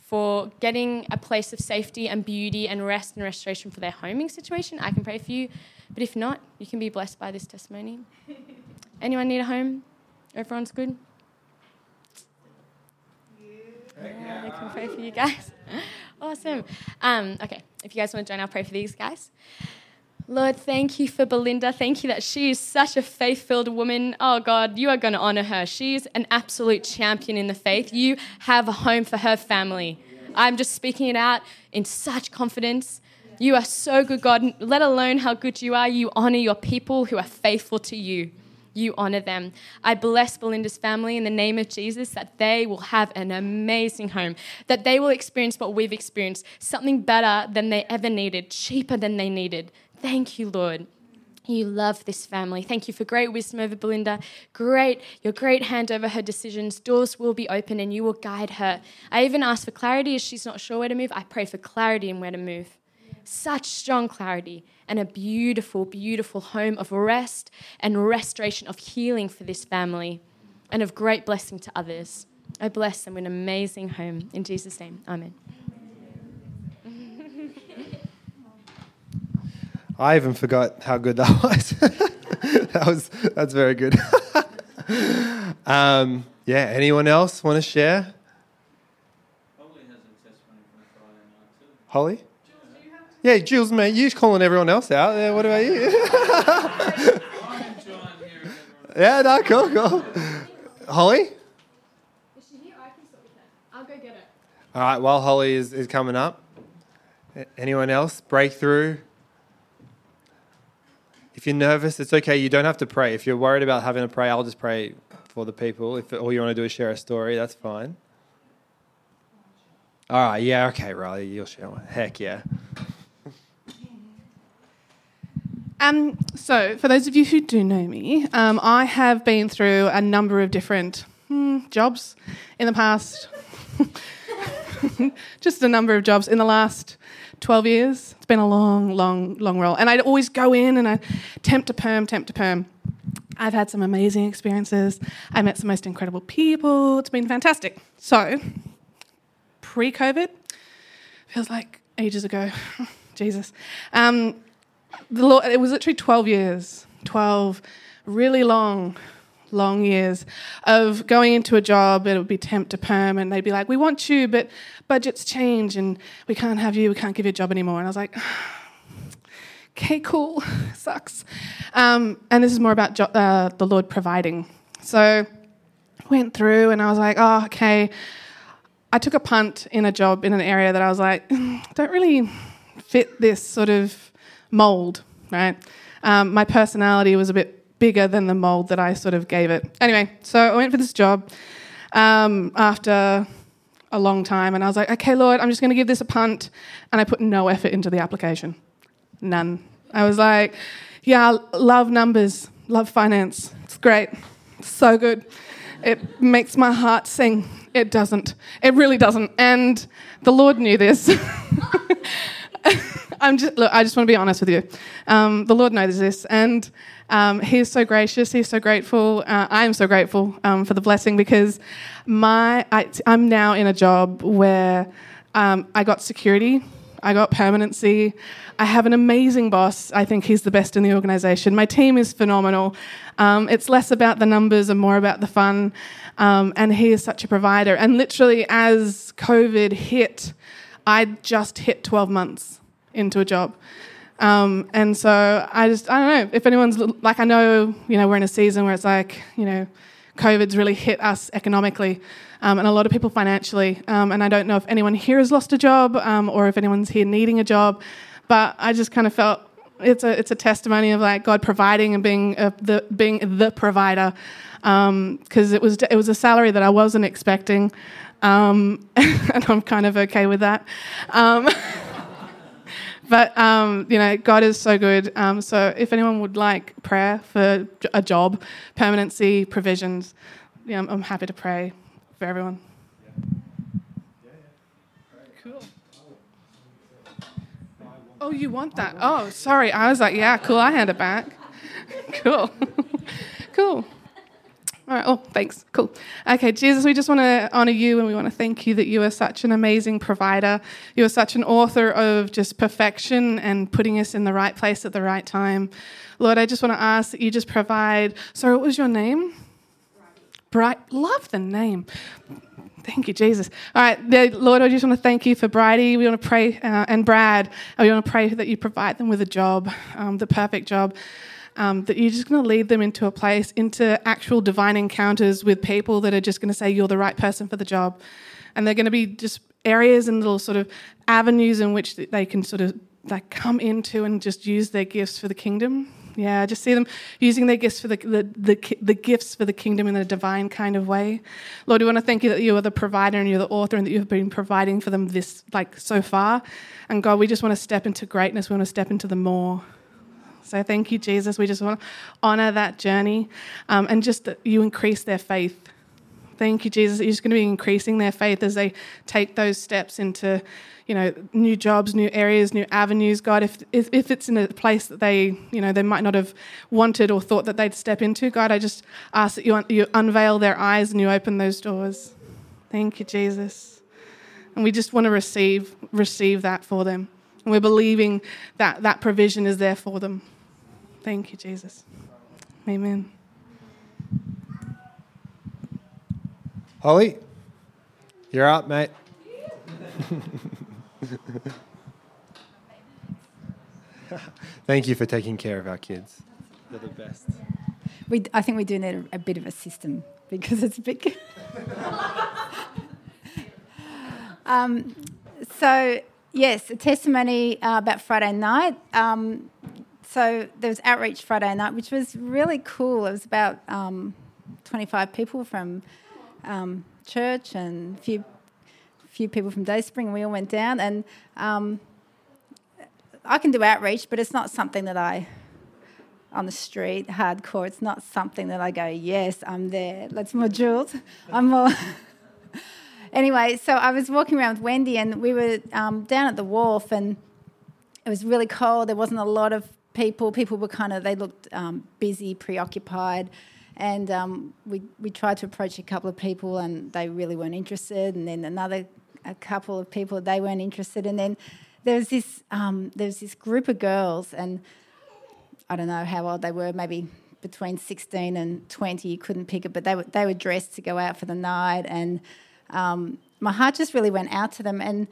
for getting a place of safety and beauty and rest and restoration for their homing situation, I can pray for you. But if not, you can be blessed by this testimony. [LAUGHS] Anyone need a home? Everyone's good? Yeah, I can pray for you guys. [LAUGHS] awesome. Um, okay, if you guys want to join, I'll pray for these guys. Lord, thank you for Belinda. Thank you that she is such a faith filled woman. Oh, God, you are going to honor her. She's an absolute champion in the faith. You have a home for her family. I'm just speaking it out in such confidence. You are so good, God. Let alone how good you are, you honor your people who are faithful to you you honor them. I bless Belinda's family in the name of Jesus that they will have an amazing home, that they will experience what we've experienced, something better than they ever needed, cheaper than they needed. Thank you, Lord. You love this family. Thank you for great wisdom over Belinda. Great, your great hand over her decisions. Doors will be open and you will guide her. I even ask for clarity as she's not sure where to move. I pray for clarity in where to move. Such strong clarity and a beautiful, beautiful home of rest and restoration, of healing for this family, and of great blessing to others. I bless them with an amazing home. In Jesus' name, amen. [LAUGHS] I even forgot how good that [LAUGHS] was. that was that's very good. [LAUGHS] um, yeah. Anyone else want to share? Holly has a testimony from Friday night too. Holly? Yeah, Jules, mate, you're calling everyone else out. Yeah, what about you? I'm enjoying hearing everyone. yeah, no, cool, cool. Holly? Is she here? I can stop with her. I'll go get her. All right, while Holly is, is coming up, anyone else? Breakthrough? If you're nervous, it's okay. You don't have to pray. If you're worried about having to pray, I'll just pray for the people. If all you want to do is share a story, that's fine. All right, yeah, okay, Riley, you'll share one. Heck yeah. Um, so, for those of you who do know me, um, I have been through a number of different hmm, jobs in the past. [LAUGHS] Just a number of jobs in the last 12 years. It's been a long, long, long role. And I'd always go in and I temp to perm, temp to perm. I've had some amazing experiences. I met some most incredible people. It's been fantastic. So, pre COVID, feels like ages ago. [LAUGHS] Jesus. Um, the it was literally 12 years, 12 really long, long years of going into a job. It would be temp to perm, and they'd be like, We want you, but budgets change, and we can't have you, we can't give you a job anymore. And I was like, [SIGHS] Okay, cool, [LAUGHS] sucks. Um, and this is more about jo- uh, the Lord providing. So, went through, and I was like, Oh, okay. I took a punt in a job in an area that I was like, don't really fit this sort of mold, right? Um, my personality was a bit bigger than the mold that I sort of gave it. Anyway, so I went for this job um, after a long time, and I was like, okay, Lord, I'm just going to give this a punt, and I put no effort into the application, none. I was like, yeah, love numbers, love finance, it's great, it's so good. It makes my heart sing. It doesn't. It really doesn't. And the Lord knew this. [LAUGHS] [LAUGHS] I'm just look. I just want to be honest with you. Um, the Lord knows this, and um, He is so gracious. He's so grateful. Uh, I am so grateful um, for the blessing because my I, am now in a job where um, I got security. I got permanency. I have an amazing boss. I think he's the best in the organization. My team is phenomenal. Um, it's less about the numbers and more about the fun. Um, and he is such a provider. And literally, as COVID hit, I just hit 12 months into a job. Um, and so I just, I don't know, if anyone's like, I know, you know, we're in a season where it's like, you know, COVID's really hit us economically um, and a lot of people financially. Um, and I don't know if anyone here has lost a job um, or if anyone's here needing a job, but I just kind of felt it's a it's a testimony of like God providing and being a, the being the provider because um, it was it was a salary that I wasn't expecting, um, [LAUGHS] and I'm kind of okay with that. Um, [LAUGHS] but um, you know, God is so good. Um, so if anyone would like prayer for a job, permanency, provisions, yeah, I'm, I'm happy to pray for everyone. Cool. Oh, you want that? Oh, sorry. I was like, yeah, cool. I hand it back. [LAUGHS] cool. cool. All right. Oh, thanks. Cool. Okay, Jesus, we just want to honor you and we want to thank you that you are such an amazing provider. You are such an author of just perfection and putting us in the right place at the right time. Lord, I just want to ask that you just provide. Sorry, what was your name? Bright. Love the name. Thank you, Jesus. All right, Lord, I just want to thank you for Bridie. We want to pray, uh, and Brad, we want to pray that you provide them with a job, um, the perfect job um, that you're just going to lead them into a place, into actual divine encounters with people that are just going to say you're the right person for the job. And they're going to be just areas and little sort of avenues in which they can sort of like come into and just use their gifts for the kingdom. Yeah, just see them using their gifts for the, the, the, the, gifts for the kingdom in a divine kind of way. Lord, we want to thank you that you are the provider and you're the author and that you've been providing for them this like so far. And God, we just want to step into greatness. We want to step into the more. So thank you, Jesus. We just want to honor that journey um, and just that you increase their faith. Thank you, Jesus. You're just going to be increasing their faith as they take those steps into, you know, new jobs, new areas, new avenues. God, if, if, if it's in a place that they, you know, they might not have wanted or thought that they'd step into, God, I just ask that you, you unveil their eyes and you open those doors. Thank you, Jesus. And we just want to receive receive that for them. And we're believing that that provision is there for them. Thank you, Jesus. Amen. Holly, you're up, mate. [LAUGHS] Thank you for taking care of our kids. They're the best. We, I think we do need a, a bit of a system because it's a bit. [LAUGHS] um, so, yes, a testimony uh, about Friday night. Um, so there was outreach Friday night, which was really cool. It was about um, 25 people from um, church and a few few people from Dayspring. We all went down, and um, I can do outreach, but it's not something that I on the street hardcore. It's not something that I go, yes, I'm there. Let's more Jules. I'm more. [LAUGHS] anyway, so I was walking around with Wendy, and we were um, down at the wharf, and it was really cold. There wasn't a lot of people. People were kind of they looked um, busy, preoccupied, and um, we we tried to approach a couple of people, and they really weren't interested. And then another a couple of people they weren't interested, and then there was this um, there was this group of girls, and I don't know how old they were, maybe between 16 and 20. You couldn't pick it, but they were they were dressed to go out for the night, and um, my heart just really went out to them. And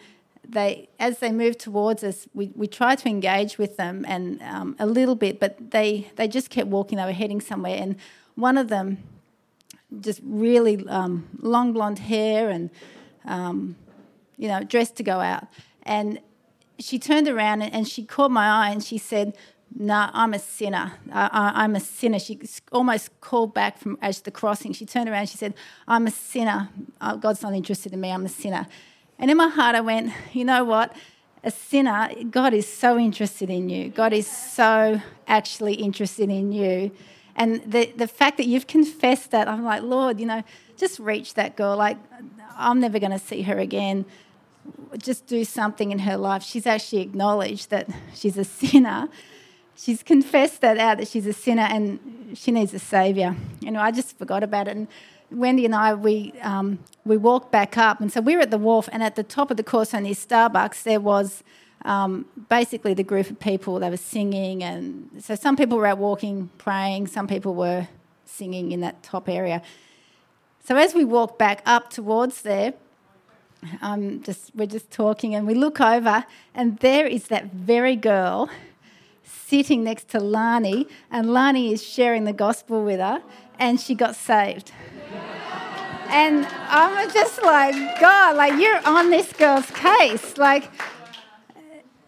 they, as they moved towards us, we, we tried to engage with them and um, a little bit, but they they just kept walking. They were heading somewhere, and one of them, just really um, long blonde hair and um, you know dressed to go out, and she turned around and, she caught my eye and she said, no, I'm a sinner. I, am a sinner. She almost called back from as the crossing. She turned around. She said, "I'm a sinner. Oh, God's not interested in me. I'm a sinner." And in my heart, I went, "You know what? A sinner. God is so interested in you. God is so actually interested in you." And the the fact that you've confessed that, I'm like, Lord, you know, just reach that girl. Like, I'm never going to see her again. Just do something in her life. She's actually acknowledged that she's a sinner she's confessed that out that she's a sinner and she needs a saviour. You know, I just forgot about it. And Wendy and I, we um, we walked back up, and so we were at the wharf, and at the top of the Corso near Starbucks, there was um, basically the group of people. They were singing, and so some people were out walking, praying. Some people were singing in that top area. So as we walk back up towards there, um, just we're just talking, and we look over, and there is that very girl sitting next to Lani, and Lani is sharing the gospel with her, and she got saved. And I'm just like, God, like you're on this girl's case. Like,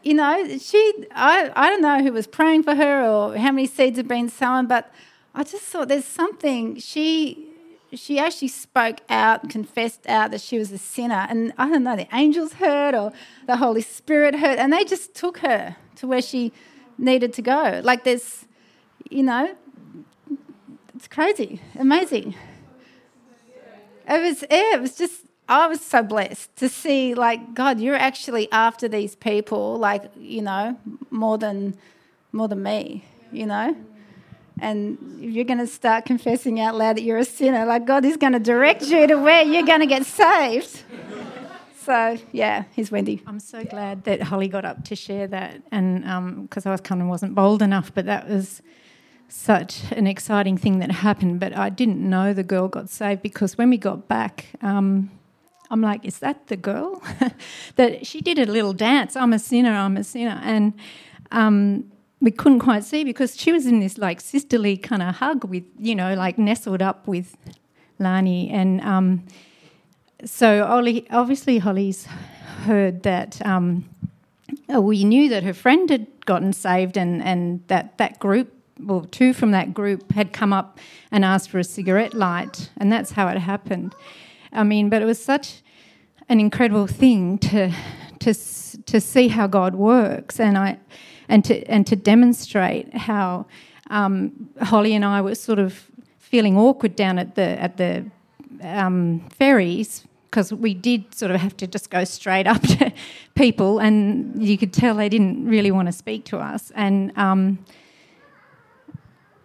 you know, she, I, I don't know who was praying for her or how many seeds have been sown, but I just thought there's something. She, she actually spoke out, confessed out that she was a sinner. And I don't know, the angels heard or the Holy Spirit heard, and they just took her to where she needed to go. Like there's, you know, it's crazy, amazing. It was, it was just, I was so blessed to see, like, God, you're actually after these people, like, you know, more than, more than me, you know. And you're going to start confessing out loud that you're a sinner, like God is going to direct you to where you're going to get saved. So yeah, here's Wendy. I'm so glad that Holly got up to share that, and because um, I was kind of wasn't bold enough, but that was such an exciting thing that happened. But I didn't know the girl got saved because when we got back, um, I'm like, is that the girl? [LAUGHS] that she did a little dance. I'm a sinner. I'm a sinner, and. Um, we couldn't quite see because she was in this like sisterly kind of hug with, you know, like nestled up with Lani. And um, so Ollie, obviously Holly's heard that um, we knew that her friend had gotten saved and, and that that group, well, two from that group had come up and asked for a cigarette light, and that's how it happened. I mean, but it was such an incredible thing to to to see how God works, and I and to and to demonstrate how um, Holly and I were sort of feeling awkward down at the at the um, ferries because we did sort of have to just go straight up [LAUGHS] to people, and you could tell they didn't really want to speak to us. And um,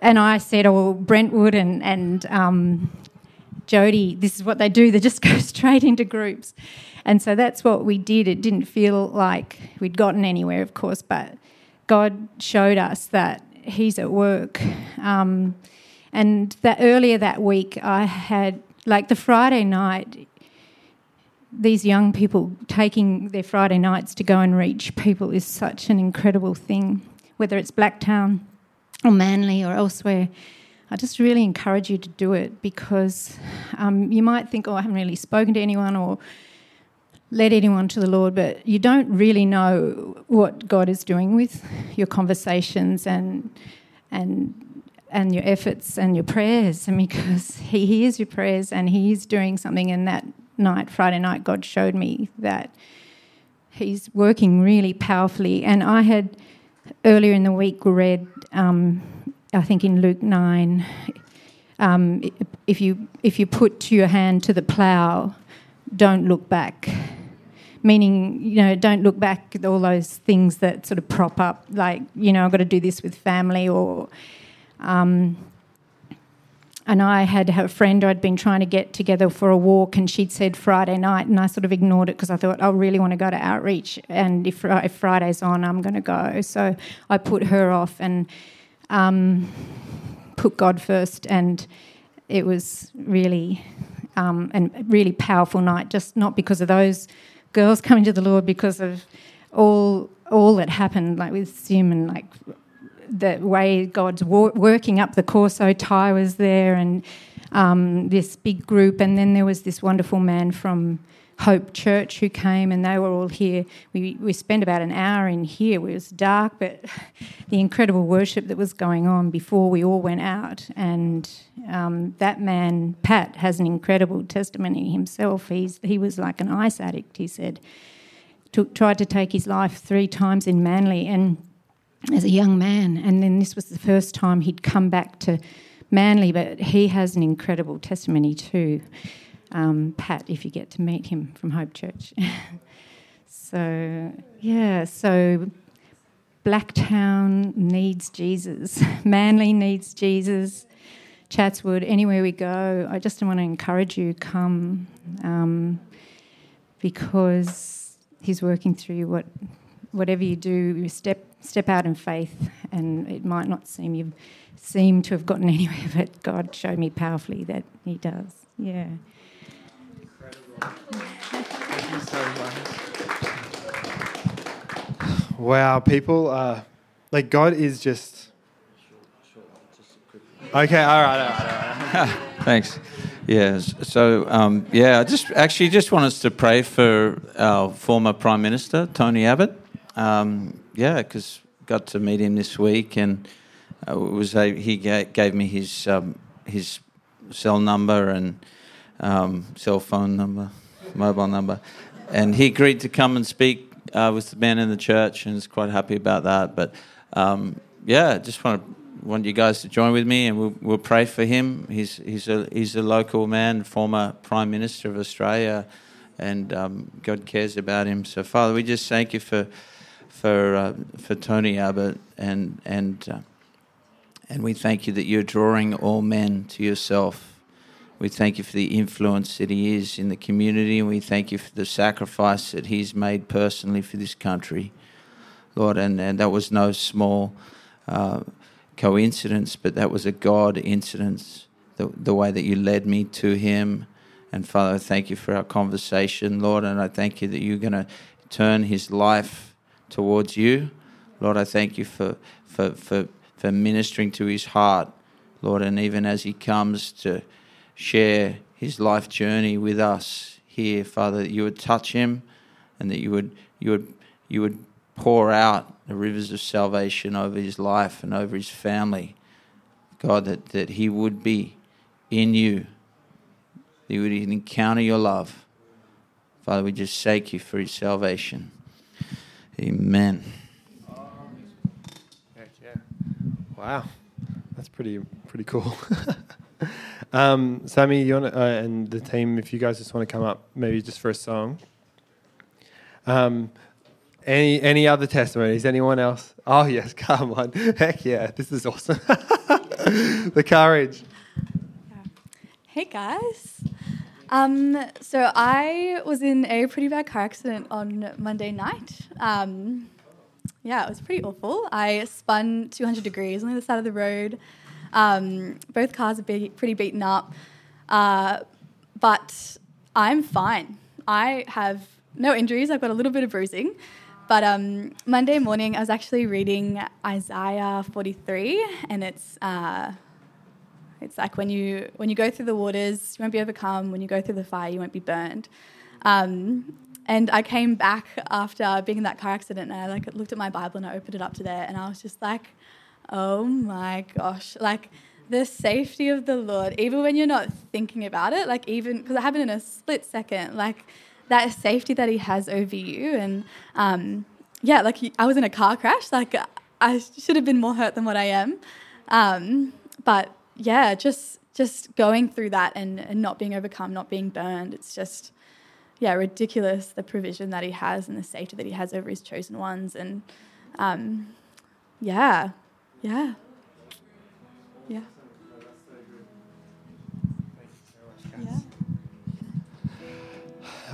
and I said, "Oh, Brentwood and and um, Jody, this is what they do. They just [LAUGHS] go straight into groups." And so that's what we did. It didn't feel like we'd gotten anywhere, of course, but God showed us that He's at work. Um, and that earlier that week, I had like the Friday night these young people taking their Friday nights to go and reach people is such an incredible thing, whether it's Blacktown or Manly or elsewhere. I just really encourage you to do it because um, you might think, oh, I haven't really spoken to anyone or led anyone to the Lord, but you don't really know what God is doing with your conversations and and and your efforts and your prayers, and [LAUGHS] because He hears your prayers and He is doing something, and that night, Friday night, God showed me that He's working really powerfully. And I had earlier in the week read, um, I think in Luke 9, um, if, you, if you put your hand to the plough, don't look back. meaning you know don't look back at all those things that sort of prop up like you know i've got to do this with family or um, and I had a friend I'd been trying to get together for a walk, and she'd said Friday night, and I sort of ignored it because I thought I really want to go to outreach, and if, if Friday's on, I'm going to go. So I put her off and um, put God first, and it was really um, really powerful night. Just not because of those girls [LAUGHS] coming to the Lord, because of all all that happened, like with Sim and like the way God's wo- working up the Corso. Ty was there, and um, this big group, and then there was this wonderful man from Hope Church who came, and they were all here. We we spent about an hour in here. It was dark, but [LAUGHS] the incredible worship that was going on before we all went out, and um, that man Pat has an incredible testimony himself. He's he was like an ice addict. He said. Took, tried to take his life three times in Manly, and as a young man. And then this was the first time he'd come back to Manly, but he has an incredible testimony too. Um, Pat, if you get to meet him from Hope Church. [LAUGHS] so, yeah, so Blacktown needs Jesus, [LAUGHS] Manly needs Jesus, Chatswood, anywhere we go. I just want to encourage you, come um, because He's working through. What, whatever you do, step step out in faith, and it might not seem you seem to have gotten [LAUGHS] anywhere, but God showed me powerfully that He does. Yeah. Thank you so much. Wow, people, uh, like God is just. Okay, all right, all right, all right. [LAUGHS] Thanks. Yes. So, um, yeah, I just actually just want us to pray for our former Prime Minister, Tony Abbott. Um, yeah, because got to meet him this week, and uh, was a, he gave me his um, his cell number and um, cell phone number, mobile number, and he agreed to come and speak uh, with the men in the church, and is quite happy about that. But um, yeah, just want to want you guys to join with me, and we'll, we'll pray for him. He's he's a he's a local man, former Prime Minister of Australia, and um, God cares about him. So Father, we just thank you for for uh, for Tony Abbott, and and uh, and we thank you that you're drawing all men to yourself. We thank you for the influence that he is in the community, and we thank you for the sacrifice that he's made personally for this country, Lord. And, and that was no small uh, coincidence, but that was a God incidence. The, the way that you led me to him. And Father, I thank you for our conversation, Lord, and I thank you that you're going to turn his life towards you. Lord, I thank you for, for, for, for ministering to his heart, Lord, and even as he comes to share his life journey with us here, Father, that you would touch him and that you would, you would, you would pour out the rivers of salvation over his life and over his family. God, that, that he would be in you, that he would encounter your love. Father, we just thank you for his salvation. Amen. yeah Wow, that's pretty pretty cool. [LAUGHS] um, Sammy, you want uh, and the team, if you guys just want to come up, maybe just for a song. Um, any any other testimonies? Anyone else? Oh yes, [LAUGHS] come on! Heck yeah, this is awesome. [LAUGHS] the courage. Hey guys. Um, so I was in a pretty bad car accident on Monday night. Um, yeah, it was pretty awful. I spun 200 degrees on the other side of the road. Um, both cars are be- pretty beaten up, uh, but I'm fine. I have no injuries. I've got a little bit of bruising. But um, Monday morning, I was actually reading Isaiah 43, and it's uh, it's like when you when you go through the waters, you won't be overcome. When you go through the fire, you won't be burned. Um, and I came back after being in that car accident, and I like looked at my Bible and I opened it up to there, and I was just like, oh my gosh, like the safety of the Lord, even when you're not thinking about it, like even because it happened in a split second, like that safety that He has over you, and um, yeah, like I was in a car crash, like I should have been more hurt than what I am, um, but yeah, just just going through that and, and not being overcome, not being burned. It's just yeah, ridiculous the provision that He has and the safety that He has over His chosen ones. And um, yeah, yeah, yeah.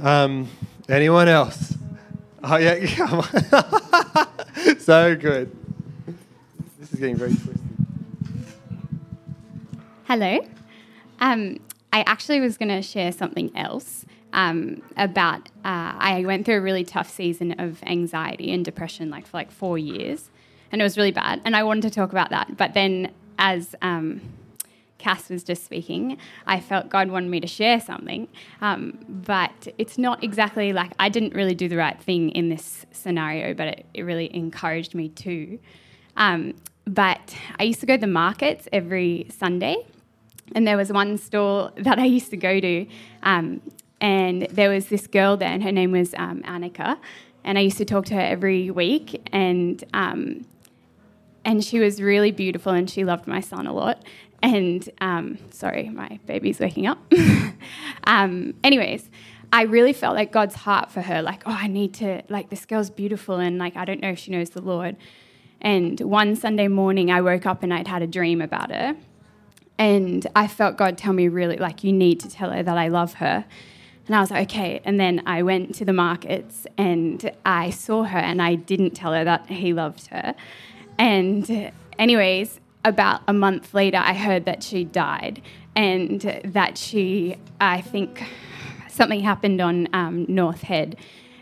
Um, anyone else? Oh yeah, [LAUGHS] on. [LAUGHS] so good. This is getting very twisted. Hello. Um, I actually was going to share something else um, about. Uh, I went through a really tough season of anxiety and depression, like for like four years, and it was really bad. And I wanted to talk about that, but then as um, Cass was just speaking, I felt God wanted me to share something, um, but it's not exactly like I didn't really do the right thing in this scenario, but it, it really encouraged me to. Um, but I used to go to the markets every Sunday, and there was one store that I used to go to, um, and there was this girl there, and her name was um, Annika, and I used to talk to her every week, and um, and she was really beautiful, and she loved my son a lot. And um, sorry, my baby's waking up. [LAUGHS] um, anyways, I really felt like God's heart for her, like, oh, I need to, like, this girl's beautiful, and like, I don't know if she knows the Lord. And one Sunday morning, I woke up and I'd had a dream about her. And I felt God tell me, really, like, you need to tell her that I love her. And I was like, okay. And then I went to the markets and I saw her and I didn't tell her that he loved her. And, anyways, about a month later, I heard that she died and that she, I think, something happened on um, North Head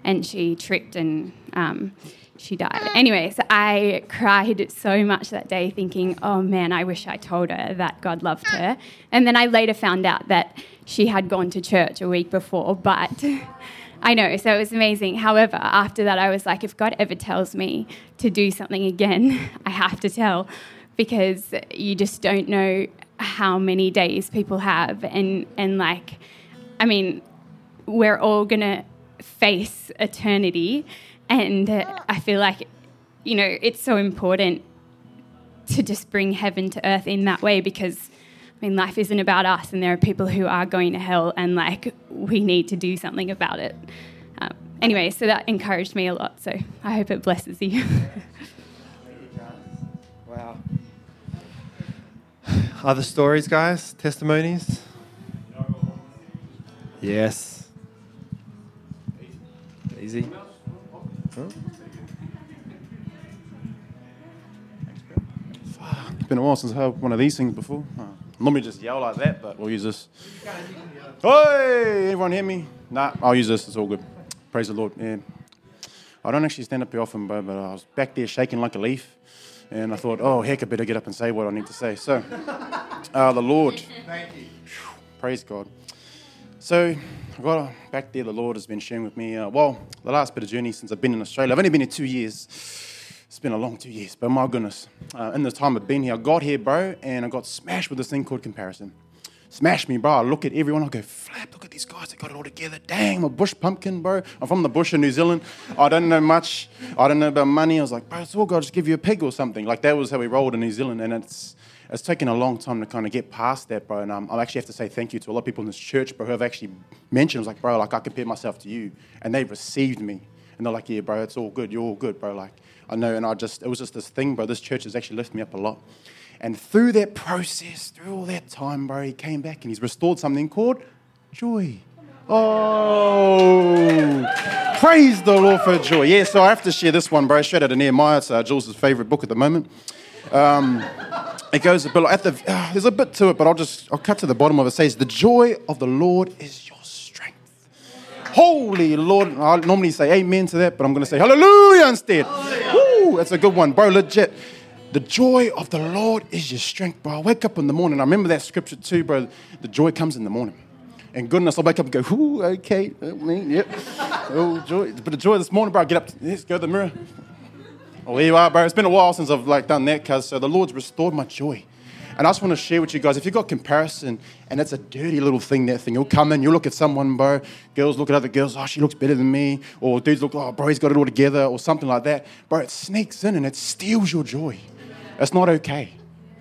and she tripped and um, she died. Anyways, I cried so much that day thinking, oh man, I wish I told her that God loved her. And then I later found out that she had gone to church a week before, but [LAUGHS] I know, so it was amazing. However, after that, I was like, if God ever tells me to do something again, [LAUGHS] I have to tell because you just don't know how many days people have. And, and like, I mean, we're all going to face eternity. And uh, I feel like, you know, it's so important to just bring heaven to earth in that way because, I mean, life isn't about us and there are people who are going to hell and, like, we need to do something about it. Um, anyway, so that encouraged me a lot. So I hope it blesses you. [LAUGHS] wow. Other stories, guys? Testimonies? Yes. Easy. Huh? It's been a while since I heard one of these things before. Uh, normally just yell like that, but we'll use this. Hey, everyone hear me? Nah, I'll use this. It's all good. Praise the Lord. Yeah. I don't actually stand up here often, but, but I was back there shaking like a leaf. And I thought, oh, heck, I better get up and say what I need to say. So, uh, the Lord. Thank you. Praise God. So, got back there. The Lord has been sharing with me. Uh, well, the last bit of journey since I've been in Australia. I've only been here two years. It's been a long two years, but my goodness. Uh, in the time I've been here, I got here, bro, and I got smashed with this thing called comparison. Smash me, bro. I look at everyone, I go, flap, look at these guys, they got it all together. Dang, I'm a bush pumpkin, bro. I'm from the bush in New Zealand. I don't know much. I don't know about money. I was like, bro, it's all God, just give you a pig or something. Like that was how we rolled in New Zealand, and it's it's taken a long time to kind of get past that, bro. And um, I actually have to say thank you to a lot of people in this church, bro, who have actually mentioned, I was like, bro, like I compare myself to you, and they received me, and they're like, yeah, bro, it's all good. You're all good, bro. Like I know, and I just it was just this thing, bro. This church has actually lifted me up a lot. And through that process, through all that time, bro, he came back and he's restored something called joy. Oh, praise the Lord for joy. Yeah, so I have to share this one, bro. Straight out of Nehemiah. It's uh, Jules' favorite book at the moment. Um, it goes a bit at the. Uh, there's a bit to it, but I'll just I'll cut to the bottom of it. it. Says the joy of the Lord is your strength. Holy Lord! I normally say amen to that, but I'm going to say hallelujah instead. Woo, that's a good one, bro. Legit. The joy of the Lord is your strength, bro. I wake up in the morning. I remember that scripture too, bro. The joy comes in the morning. And goodness, I wake up and go, ooh, okay, yep. Oh, joy. But the joy this morning, bro, I get up, let's go to the mirror. Are, bro. It's been a while since I've like done that, cuz so the Lord's restored my joy. And I just want to share with you guys, if you've got comparison and it's a dirty little thing, that thing, you'll come in, you'll look at someone, bro. Girls look at other girls, oh, she looks better than me. Or dudes look, oh, bro, he's got it all together, or something like that. Bro, it sneaks in and it steals your joy. It's not okay.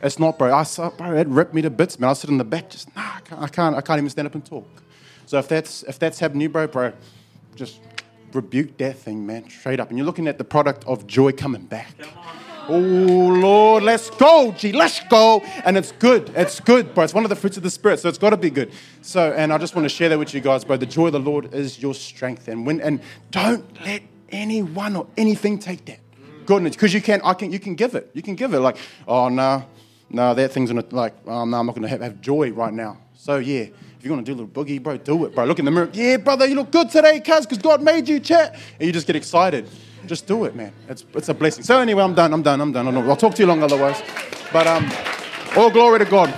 It's not, bro. I saw, bro, it ripped me to bits, man. I sit in the back, just nah, I can't, I can't, I can't even stand up and talk. So if that's if that's happening to you, bro, bro, just rebuke that thing, man, straight up. And you're looking at the product of joy coming back. Oh Lord, let's go, G, let's go. And it's good. It's good, bro. It's one of the fruits of the spirit, so it's got to be good. So, and I just want to share that with you guys, bro. The joy of the Lord is your strength, and when and don't let anyone or anything take that goodness, because you can. I can. You can give it. You can give it. Like, oh no, no, that thing's gonna like. Oh no, I'm not gonna have, have joy right now. So yeah. You're gonna do a little boogie, bro, do it, bro. Look in the mirror. Yeah, brother, you look good today, cuz, because God made you, chat. And you just get excited. Just do it, man. It's, it's a blessing. So anyway, I'm done. I'm done. I'm done. I'll talk to you long otherwise. But um, all glory to God.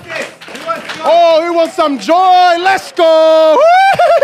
Oh, who wants some joy? Let's go. [LAUGHS]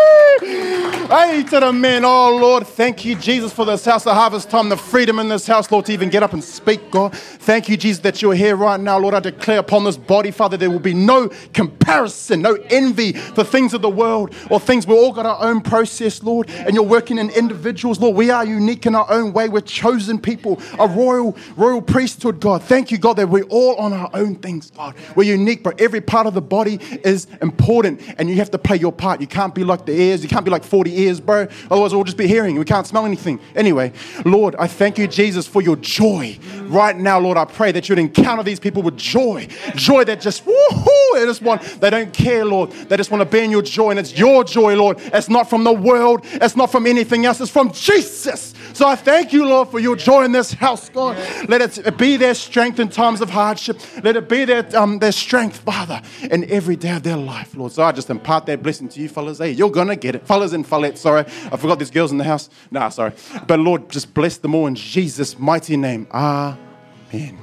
Hey to the men. Oh, Lord, thank you, Jesus, for this house of harvest time, the freedom in this house, Lord, to even get up and speak, God. Thank you, Jesus, that you're here right now, Lord. I declare upon this body, Father, there will be no comparison, no envy for things of the world or things. We've all got our own process, Lord, and you're working in individuals, Lord. We are unique in our own way. We're chosen people, a royal, royal priesthood, God. Thank you, God, that we're all on our own things, God. We're unique, but every part of the body is important, and you have to play your part. You can't be like the ears, you can't be like 40 ears, bro. Otherwise, we'll just be hearing. We can't smell anything. Anyway, Lord, I thank you, Jesus, for your joy. Right now, Lord, I pray that you'd encounter these people with joy. Joy that just, woohoo, they just want, they don't care, Lord. They just want to be in your joy, and it's your joy, Lord. It's not from the world, it's not from anything else, it's from Jesus. So I thank you, Lord, for your joy in this house, God. Let it be their strength in times of hardship. Let it be their, um, their strength, Father, in every day of their life, Lord. So I just impart that blessing to you, fellas. Hey, you're going to get it. Fellas and fellettes, sorry. I forgot these girls in the house. Nah, sorry. But Lord, just bless them all in Jesus' mighty name. Amen.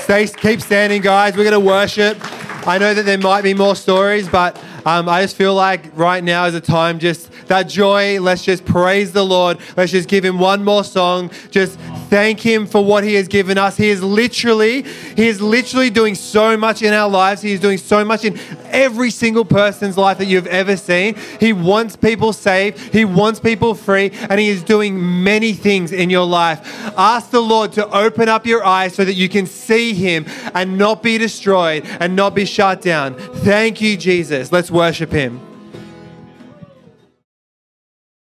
Stay, keep standing, guys. We're going to worship. I know that there might be more stories, but um, I just feel like right now is a time just that joy. Let's just praise the Lord. Let's just give him one more song. Just thank him for what he has given us. He is literally, he is literally doing so much in our lives. He is doing so much in every single person's life that you've ever seen. He wants people saved. He wants people free, and he is doing many things in your life. Ask the Lord to open up your eyes so that you can see him and not be destroyed and not be shut down. Thank you, Jesus. Let's worship him.